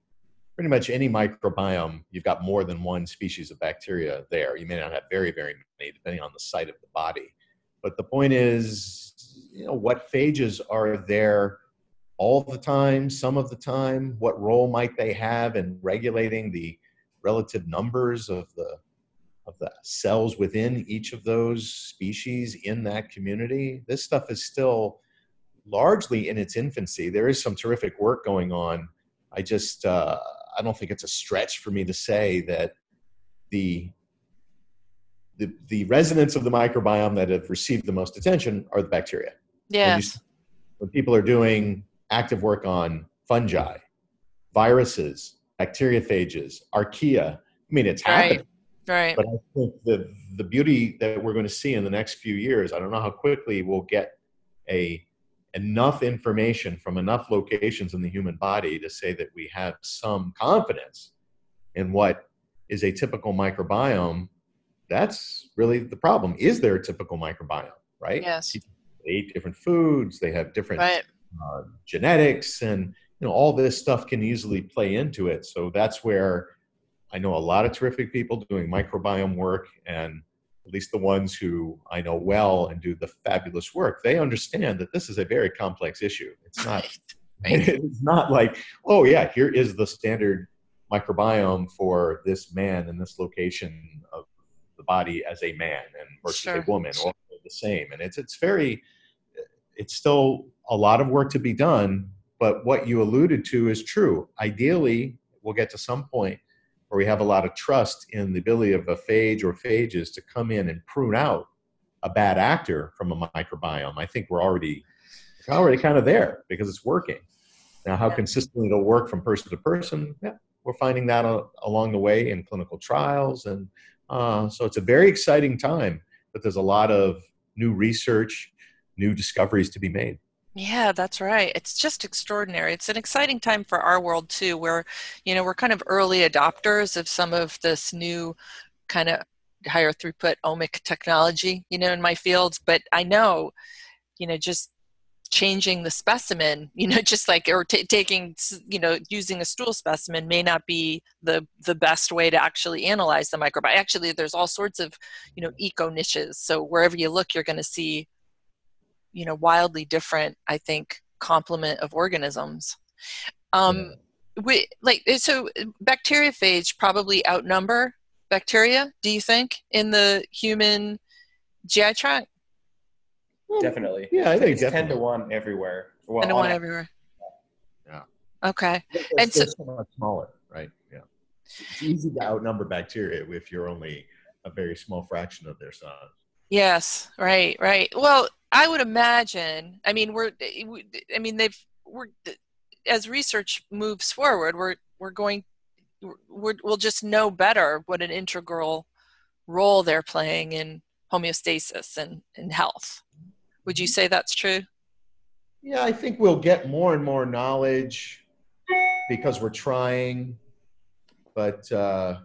pretty much any microbiome, you've got more than one species of bacteria there. You may not have very, very many, depending on the site of the body. But the point is, you know, what phages are there all the time, some of the time? What role might they have in regulating the relative numbers of the of the cells within each of those species in that community? This stuff is still largely in its infancy. There is some terrific work going on. I just uh, I don't think it's a stretch for me to say that the the, the residents of the microbiome that have received the most attention are the bacteria. Yes. When, people are doing active work on fungi, viruses, bacteriophages, archaea, I mean, it's happening. Right. But I think the the beauty that we're going to see in the next few years, I don't know how quickly we'll get a enough information from enough locations in the human body to say that we have some confidence in what is a typical microbiome, that's really the problem. Is there a typical microbiome, right? Yes. They eat different foods, they have different right. uh, genetics, and you know all this stuff can easily play into it. So that's where I know a lot of terrific people doing microbiome work and at least the ones who I know well and do the fabulous work, they understand that this is a very complex issue. It's not right. it's not like, oh yeah, here is the standard microbiome for this man in this location of the body as a man and versus sure. a woman all the same. And it's it's very it's still a lot of work to be done, but what you alluded to is true. Ideally, we'll get to some point where we have a lot of trust in the ability of a phage or phages to come in and prune out a bad actor from a microbiome, I think we're already already kind of there because it's working. Now, how consistently it'll work from person to person, yeah, we're finding that along the way in clinical trials, and uh, so it's a very exciting time. But there's a lot of new research, new discoveries to be made. Yeah, that's right. It's just extraordinary. It's an exciting time for our world too, where you know we're kind of early adopters of some of this new kind of higher throughput omic technology, you know, in my field. But I know, you know, just changing the specimen, you know, just like or t- taking, you know, using a stool specimen may not be the the best way to actually analyze the microbiome. Actually, there's all sorts of, you know, eco niches. So wherever you look, you're going to see you know wildly different i think complement of organisms. Um yeah. we like eh, so bacteriophage probably outnumber bacteria do you think in the human gi tract? Definitely. Yeah i think it's definitely. 10 to 1 everywhere. Well, 10 to 1 everywhere. Yeah. Okay. And so, so much smaller right? Yeah. It's easy to outnumber bacteria if you're only a very small fraction of their size Yes, right, right. Well, I would imagine. I mean, we're. I mean, they've. We're as research moves forward, we're we're going. We're, we'll just know better what an integral role they're playing in homeostasis and in health. Would you mm-hmm. say that's true? Yeah, I think we'll get more and more knowledge because we're trying. But uh,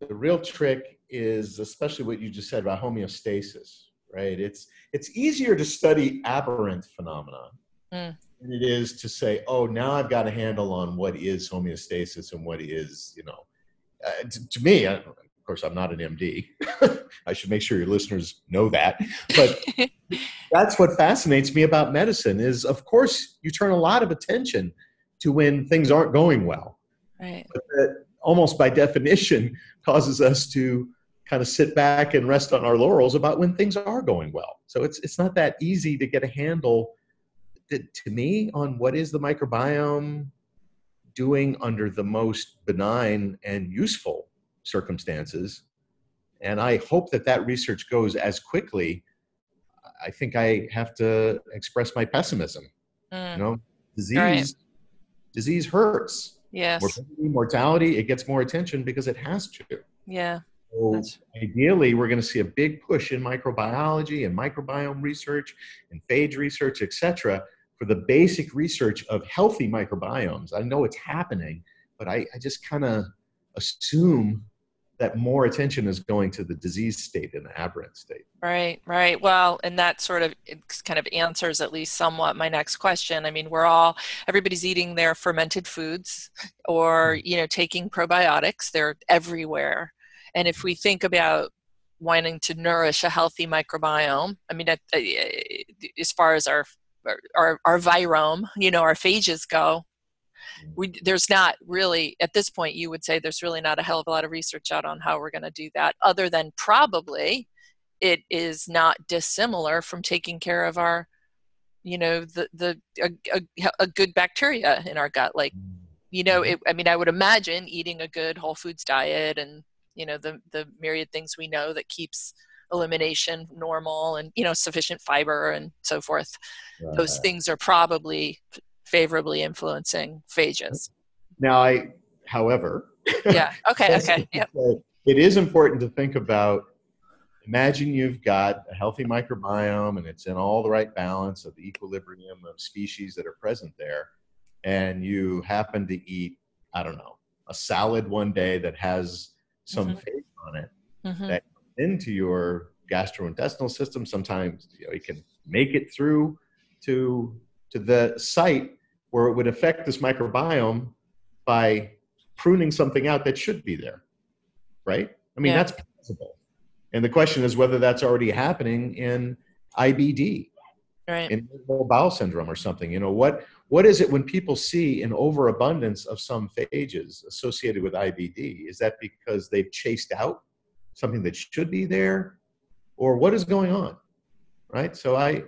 the real trick is especially what you just said about homeostasis, right? It's it's easier to study aberrant phenomena mm. than it is to say, oh, now I've got a handle on what is homeostasis and what is, you know, uh, to, to, me, I, of course, I'm not an MD. I should make sure your listeners know that. But that's what fascinates me about medicine is, of course, you turn a lot of attention to when things aren't going well. Right. But almost by definition, causes us to kind of sit back and rest on our laurels about when things are going well. So it's it's not that easy to get a handle to, to me on what is the microbiome doing under the most benign and useful circumstances. And I hope that that research goes as quickly. I think I have to express my pessimism. Mm. You know, disease right. disease hurts. Yes. Morbidity, mortality, it gets more attention because it has to. Yeah. So ideally, we're going to see a big push in microbiology and microbiome research and phage research, et cetera, for the basic research of healthy microbiomes. I know it's happening, but I, I just kind of assume that more attention is going to the disease state and the aberrant state. Right, right. Well, and that sort of kind of answers at least somewhat my next question. I mean, we're all everybody's eating their fermented foods or, mm. you know, taking probiotics. They're everywhere. And if we think about wanting to nourish a healthy microbiome, I mean, uh, as far as our our, our virome, you know, our phages go, mm-hmm. we, there's not really at this point you would say there's really not a hell of a lot of research out on how we're going to do that other than probably it is not dissimilar from taking care of our you know the the a, a, a good bacteria in our gut. Like mm-hmm. you know mm-hmm. it, i mean i would imagine eating a good whole foods diet and you know the the myriad things we know that keeps elimination normal and you know sufficient fiber and so forth right. those things are probably favorably influencing phages. Now, I, however, yeah, okay, okay, yep. It is important to think about. Imagine you've got a healthy microbiome and it's in all the right balance of the equilibrium of species that are present there, and you happen to eat, I don't know, a salad one day that has some mm-hmm. on it mm-hmm. that into your gastrointestinal system. Sometimes you know, it can make it through to to the site where it would affect this microbiome by pruning something out that should be there, right? I mean, yeah. that's possible. And the question is whether that's already happening in IBD, right. in bowel syndrome or something. You know, what what is it when people see an overabundance of some phages associated with IBD? Is that because they've chased out something that should be there, or what is going on? Right. So I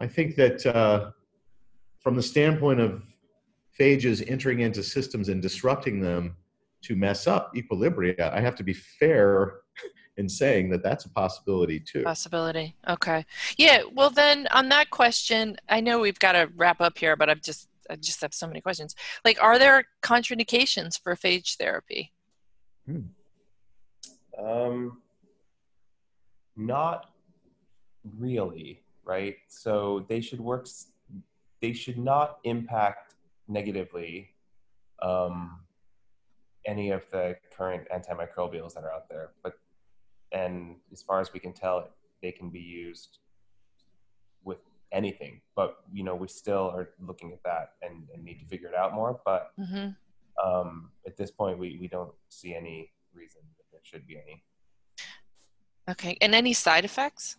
I think that uh, from the standpoint of phages entering into systems and disrupting them to mess up equilibria, I have to be fair in saying that that's a possibility too. Possibility. Okay. Yeah. Well, then on that question, I know we've got to wrap up here, but I've just I just have so many questions. Like, are there contraindications for phage therapy? Hmm. Um, not really, right? So they should work they should not impact negatively um, any of the current antimicrobials that are out there. But and as far as we can tell, they can be used with anything. But you know, we still are looking at that and, and need to figure it out more. But mm-hmm. um, at this point, we we don't see any reason that there should be any. Okay, and any side effects?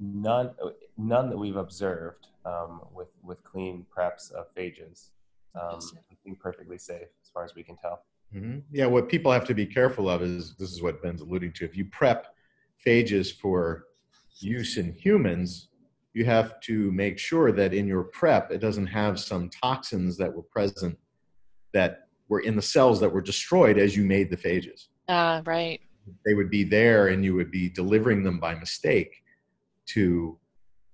None, none that we've observed um, with with clean preps of phages. Um, being perfectly safe as far as we can tell. Mm-hmm. Yeah, what people have to be careful of is this is what Ben's alluding to. If you prep phages for use in humans, you have to make sure that in your prep it doesn't have some toxins that were present that were in the cells that were destroyed as you made the phages. Ah, uh, right. They would be there and you would be delivering them by mistake to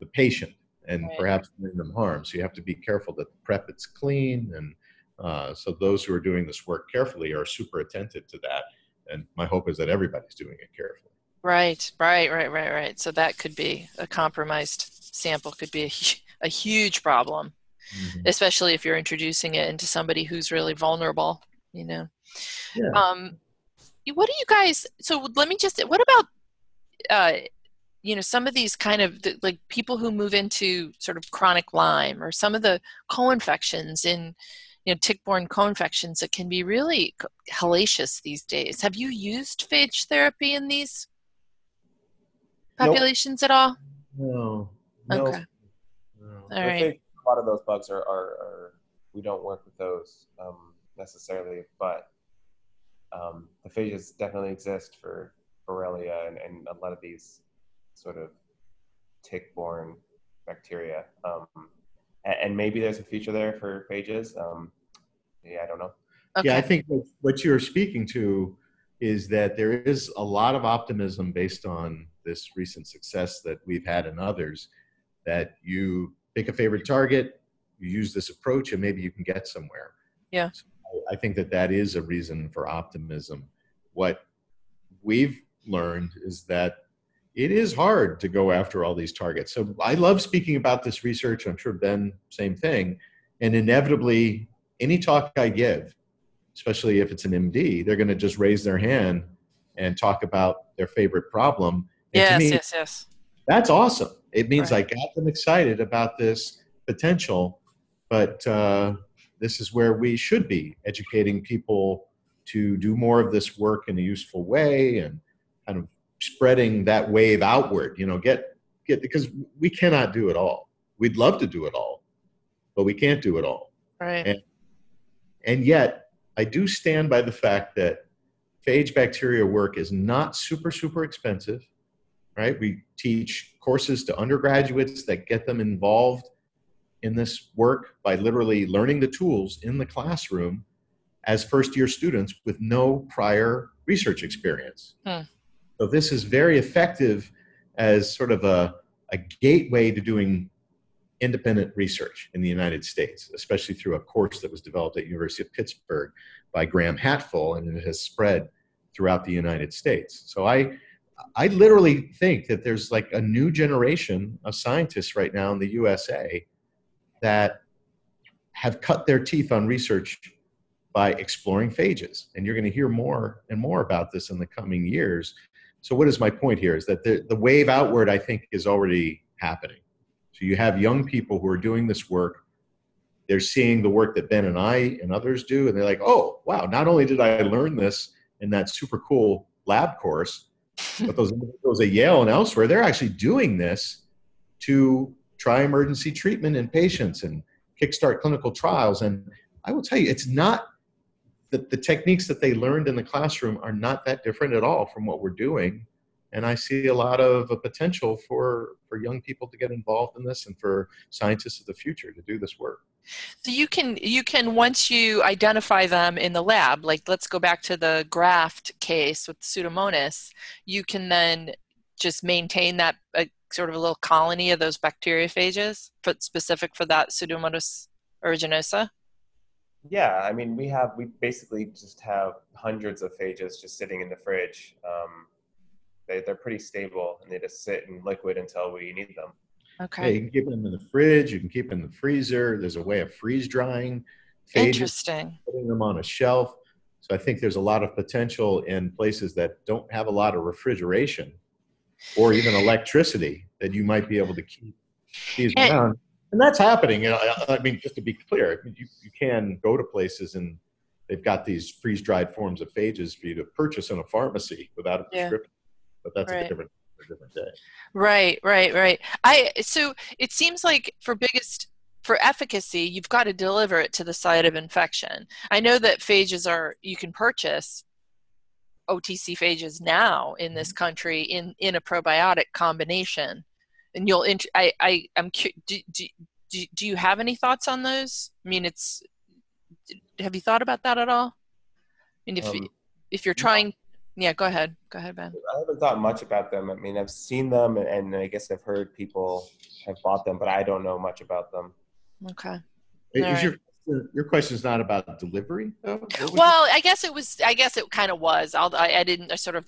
the patient and right. perhaps doing them harm. So you have to be careful that the prep it's clean. And uh, so those who are doing this work carefully are super attentive to that. And my hope is that everybody's doing it carefully. Right, right, right, right, right. So that could be a compromised sample could be a, a huge problem, mm-hmm. especially if you're introducing it into somebody who's really vulnerable. You know. Yeah. Um, what do you guys? So let me just. What about uh, you know some of these kind of like people who move into sort of chronic lyme or some of the co-infections in you know tick-borne co-infections that can be really hellacious these days have you used phage therapy in these populations nope. at all no, no. okay no. all right a lot of those bugs are, are, are we don't work with those um, necessarily but um, the phages definitely exist for Borrelia and, and, a lot of these sort of tick-borne bacteria. Um, and, and, maybe there's a future there for phages. Um, yeah, I don't know. Okay. Yeah, I think what you're speaking to is that there is a lot of optimism based on this recent success that we've had in others that you pick a favorite target, you use this approach, and maybe you can get somewhere. Yeah. So I think that that is a reason for optimism. What we've learned is that it is hard to go after all these targets. So I love speaking about this research. I'm sure Ben, same thing. And inevitably, any talk I give, especially if it's an MD, they're going to just raise their hand and talk about their favorite problem. And yes, me, yes, yes. That's awesome. It means right. I got them excited about this potential, but uh, this is where we should be educating people to do more of this work in a useful way and kind of spreading that wave outward. You know, get get because we cannot do it all. We'd love to do it all, but we can't do it all. Right. And, and yet, I do stand by the fact that phage bacteria work is not super super expensive. Right? We teach courses to undergraduates that get them involved in this work by literally learning the tools in the classroom as first year students with no prior research experience. Hmm. So this is very effective as sort of a, a gateway to doing independent research in the United States, especially through a course that was developed at University of Pittsburgh by Graham Hatfull, and it has spread throughout the United States. So I, I literally think that there's like a new generation of scientists right now in the USA that have cut their teeth on research by exploring phages. And you're going to hear more and more about this in the coming years. So, what is my point here? Is that the, the wave outward, I think, is already happening. So, you have young people who are doing this work. They're seeing the work that Ben and I and others do, and they're like, oh, wow, not only did I learn this in that super cool lab course, but those individuals at Yale and elsewhere, they're actually doing this to try emergency treatment in patients and kickstart clinical trials. And I will tell you, it's not that the techniques that they learned in the classroom are not that different at all from what we're doing. And I see a lot of a potential for, for young people to get involved in this and for scientists of the future to do this work. So you can you can once you identify them in the lab, like let's go back to the graft case with Pseudomonas, you can then just maintain that uh, sort of a little colony of those bacteriophages for, specific for that Pseudomonas aeruginosa? Yeah, I mean, we have, we basically just have hundreds of phages just sitting in the fridge. Um, they, they're pretty stable and they just sit in liquid until we need them. Okay. Yeah, you can keep them in the fridge, you can keep them in the freezer. There's a way of freeze drying. Phages, Interesting. Putting them on a shelf. So I think there's a lot of potential in places that don't have a lot of refrigeration or even electricity that you might be able to keep these and, around. And that's happening. You know, I, I mean, just to be clear, you, you can go to places and they've got these freeze dried forms of phages for you to purchase in a pharmacy without a prescription. But that's right. a different a different day. Right, right, right. I so it seems like for biggest for efficacy, you've got to deliver it to the site of infection. I know that phages are you can purchase OTC phages now in this mm-hmm. country in, in a probiotic combination. And you'll, int- I, I, I'm, do, do, do, do you have any thoughts on those? I mean, it's, have you thought about that at all? I mean, if, um, if you're trying, yeah, go ahead. Go ahead, Ben. I haven't thought much about them. I mean, I've seen them and I guess I've heard people have bought them, but I don't know much about them. Okay. Is right. your your question is not about delivery though well i guess it was i guess it kind of was I'll, I, I didn't I sort of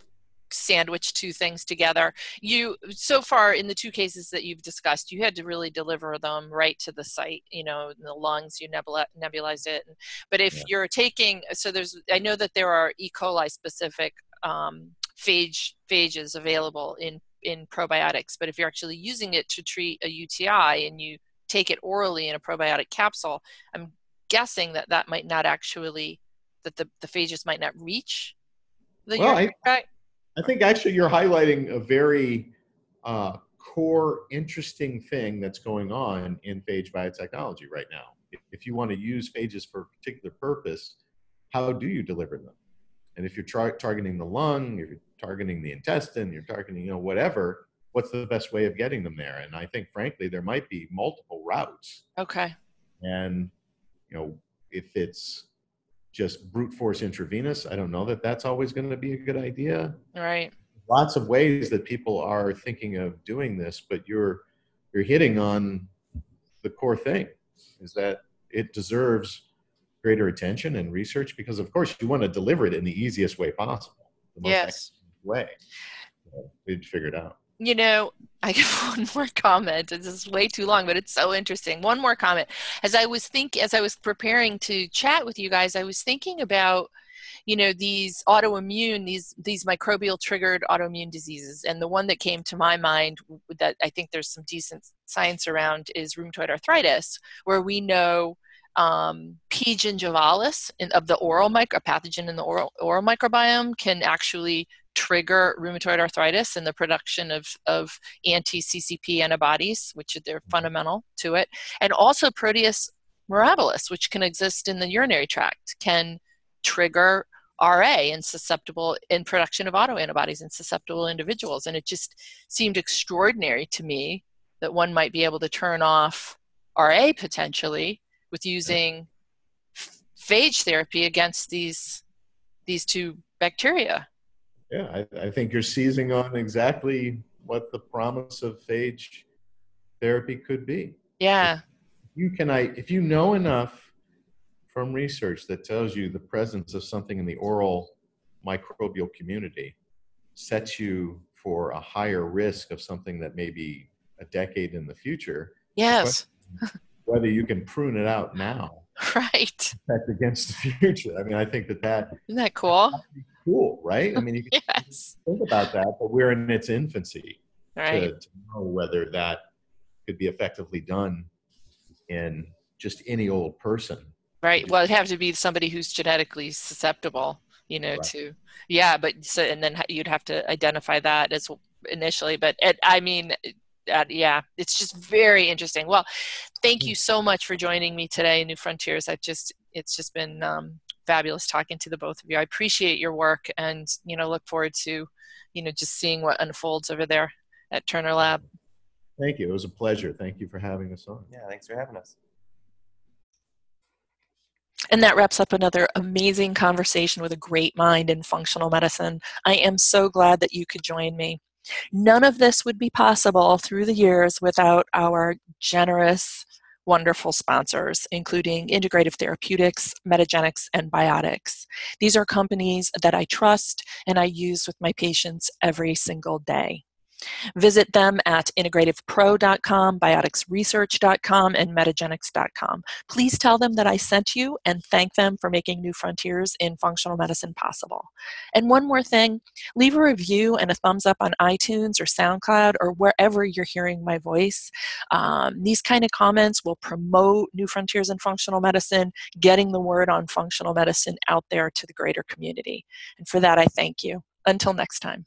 sandwich two things together. You so far in the two cases that you've discussed you had to really deliver them right to the site you know in the lungs you nebula, nebulized it but if yeah. you're taking so there's i know that there are e. coli specific um, phage phages available in in probiotics but if you're actually using it to treat a uti and you take it orally in a probiotic capsule i'm guessing that that might not actually that the, the phages might not reach the well, I, I think actually you're highlighting a very uh, core interesting thing that's going on in phage biotechnology right now. If, you want to use phages for a particular purpose, how do you deliver them? And if you're tra- targeting the lung, if you're targeting the intestine, you're targeting, you know, whatever, what's the best way of getting them there? And I think, frankly, there might be multiple routes. Okay. And, you know, if it's just brute force intravenous, I don't know that that's always going to be a good idea. Right. Lots of ways that people are thinking of doing this, but you're you're hitting on the core thing is that it deserves greater attention and research because of course you want to deliver it in the easiest way possible the most Yes. way we'd figure it out You know, I have one more comment. This is way too long, but it's so interesting. One more comment. As I was think, as I was preparing to chat with you guys, I was thinking about, you know, these autoimmune, these these microbial triggered autoimmune diseases, and the one that came to my mind that I think there's some decent science around is rheumatoid arthritis, where we know um, P. gingivalis in, of the oral micro pathogen in the oral oral microbiome can actually trigger rheumatoid arthritis and the production of, of anti-CCP antibodies, which they're mm-hmm. fundamental to it, and also Proteus mirabilis, which can exist in the urinary tract, can trigger RA in susceptible in production of autoantibodies in susceptible individuals. And it just seemed extraordinary to me that one might be able to turn off RA potentially with using phage therapy against these these two bacteria. Yeah I, I think you're seizing on exactly what the promise of phage therapy could be Yeah. you can I if you know enough from research that tells you the presence of something in the oral microbial community sets you for a higher risk of something that may be a decade in the future Yes. whether you can prune it out now Right. against the future i mean i think that that Isn't that cool? cool right i mean you can Yes. think about that but we're in its infancy Right. to, to know whether that could be effectively done in just any old person Right. Well, it'd have to be somebody who's genetically susceptible, you know, Right. to yeah. But so and then you'd have to identify that as initially. But it, I mean, uh, yeah, it's just very interesting. Well, thank you so much for joining me today, New Frontiers. I've just it's just been um, fabulous talking to the both of you. I appreciate your work, and you know, look forward to you know just seeing what unfolds over there at Turner Lab. thank you it was a pleasure thank you for having us on Yeah, thanks for having us. And that wraps up another amazing conversation with a great mind in functional medicine. I am so glad that you could join me. None of this would be possible through the years without our generous, wonderful sponsors, including Integrative Therapeutics, Metagenics, and Biotics. These are companies that I trust and I use with my patients every single day. Visit them at integrativepro.com, bioticsresearch.com, and metagenics.com. Please tell them that I sent you and thank them for making new frontiers in functional medicine possible. And one more thing leave a review and a thumbs up on iTunes or SoundCloud or wherever you're hearing my voice. Um, these kind of comments will promote new frontiers in functional medicine, getting the word on functional medicine out there to the greater community. And for that, I thank you. Until next time.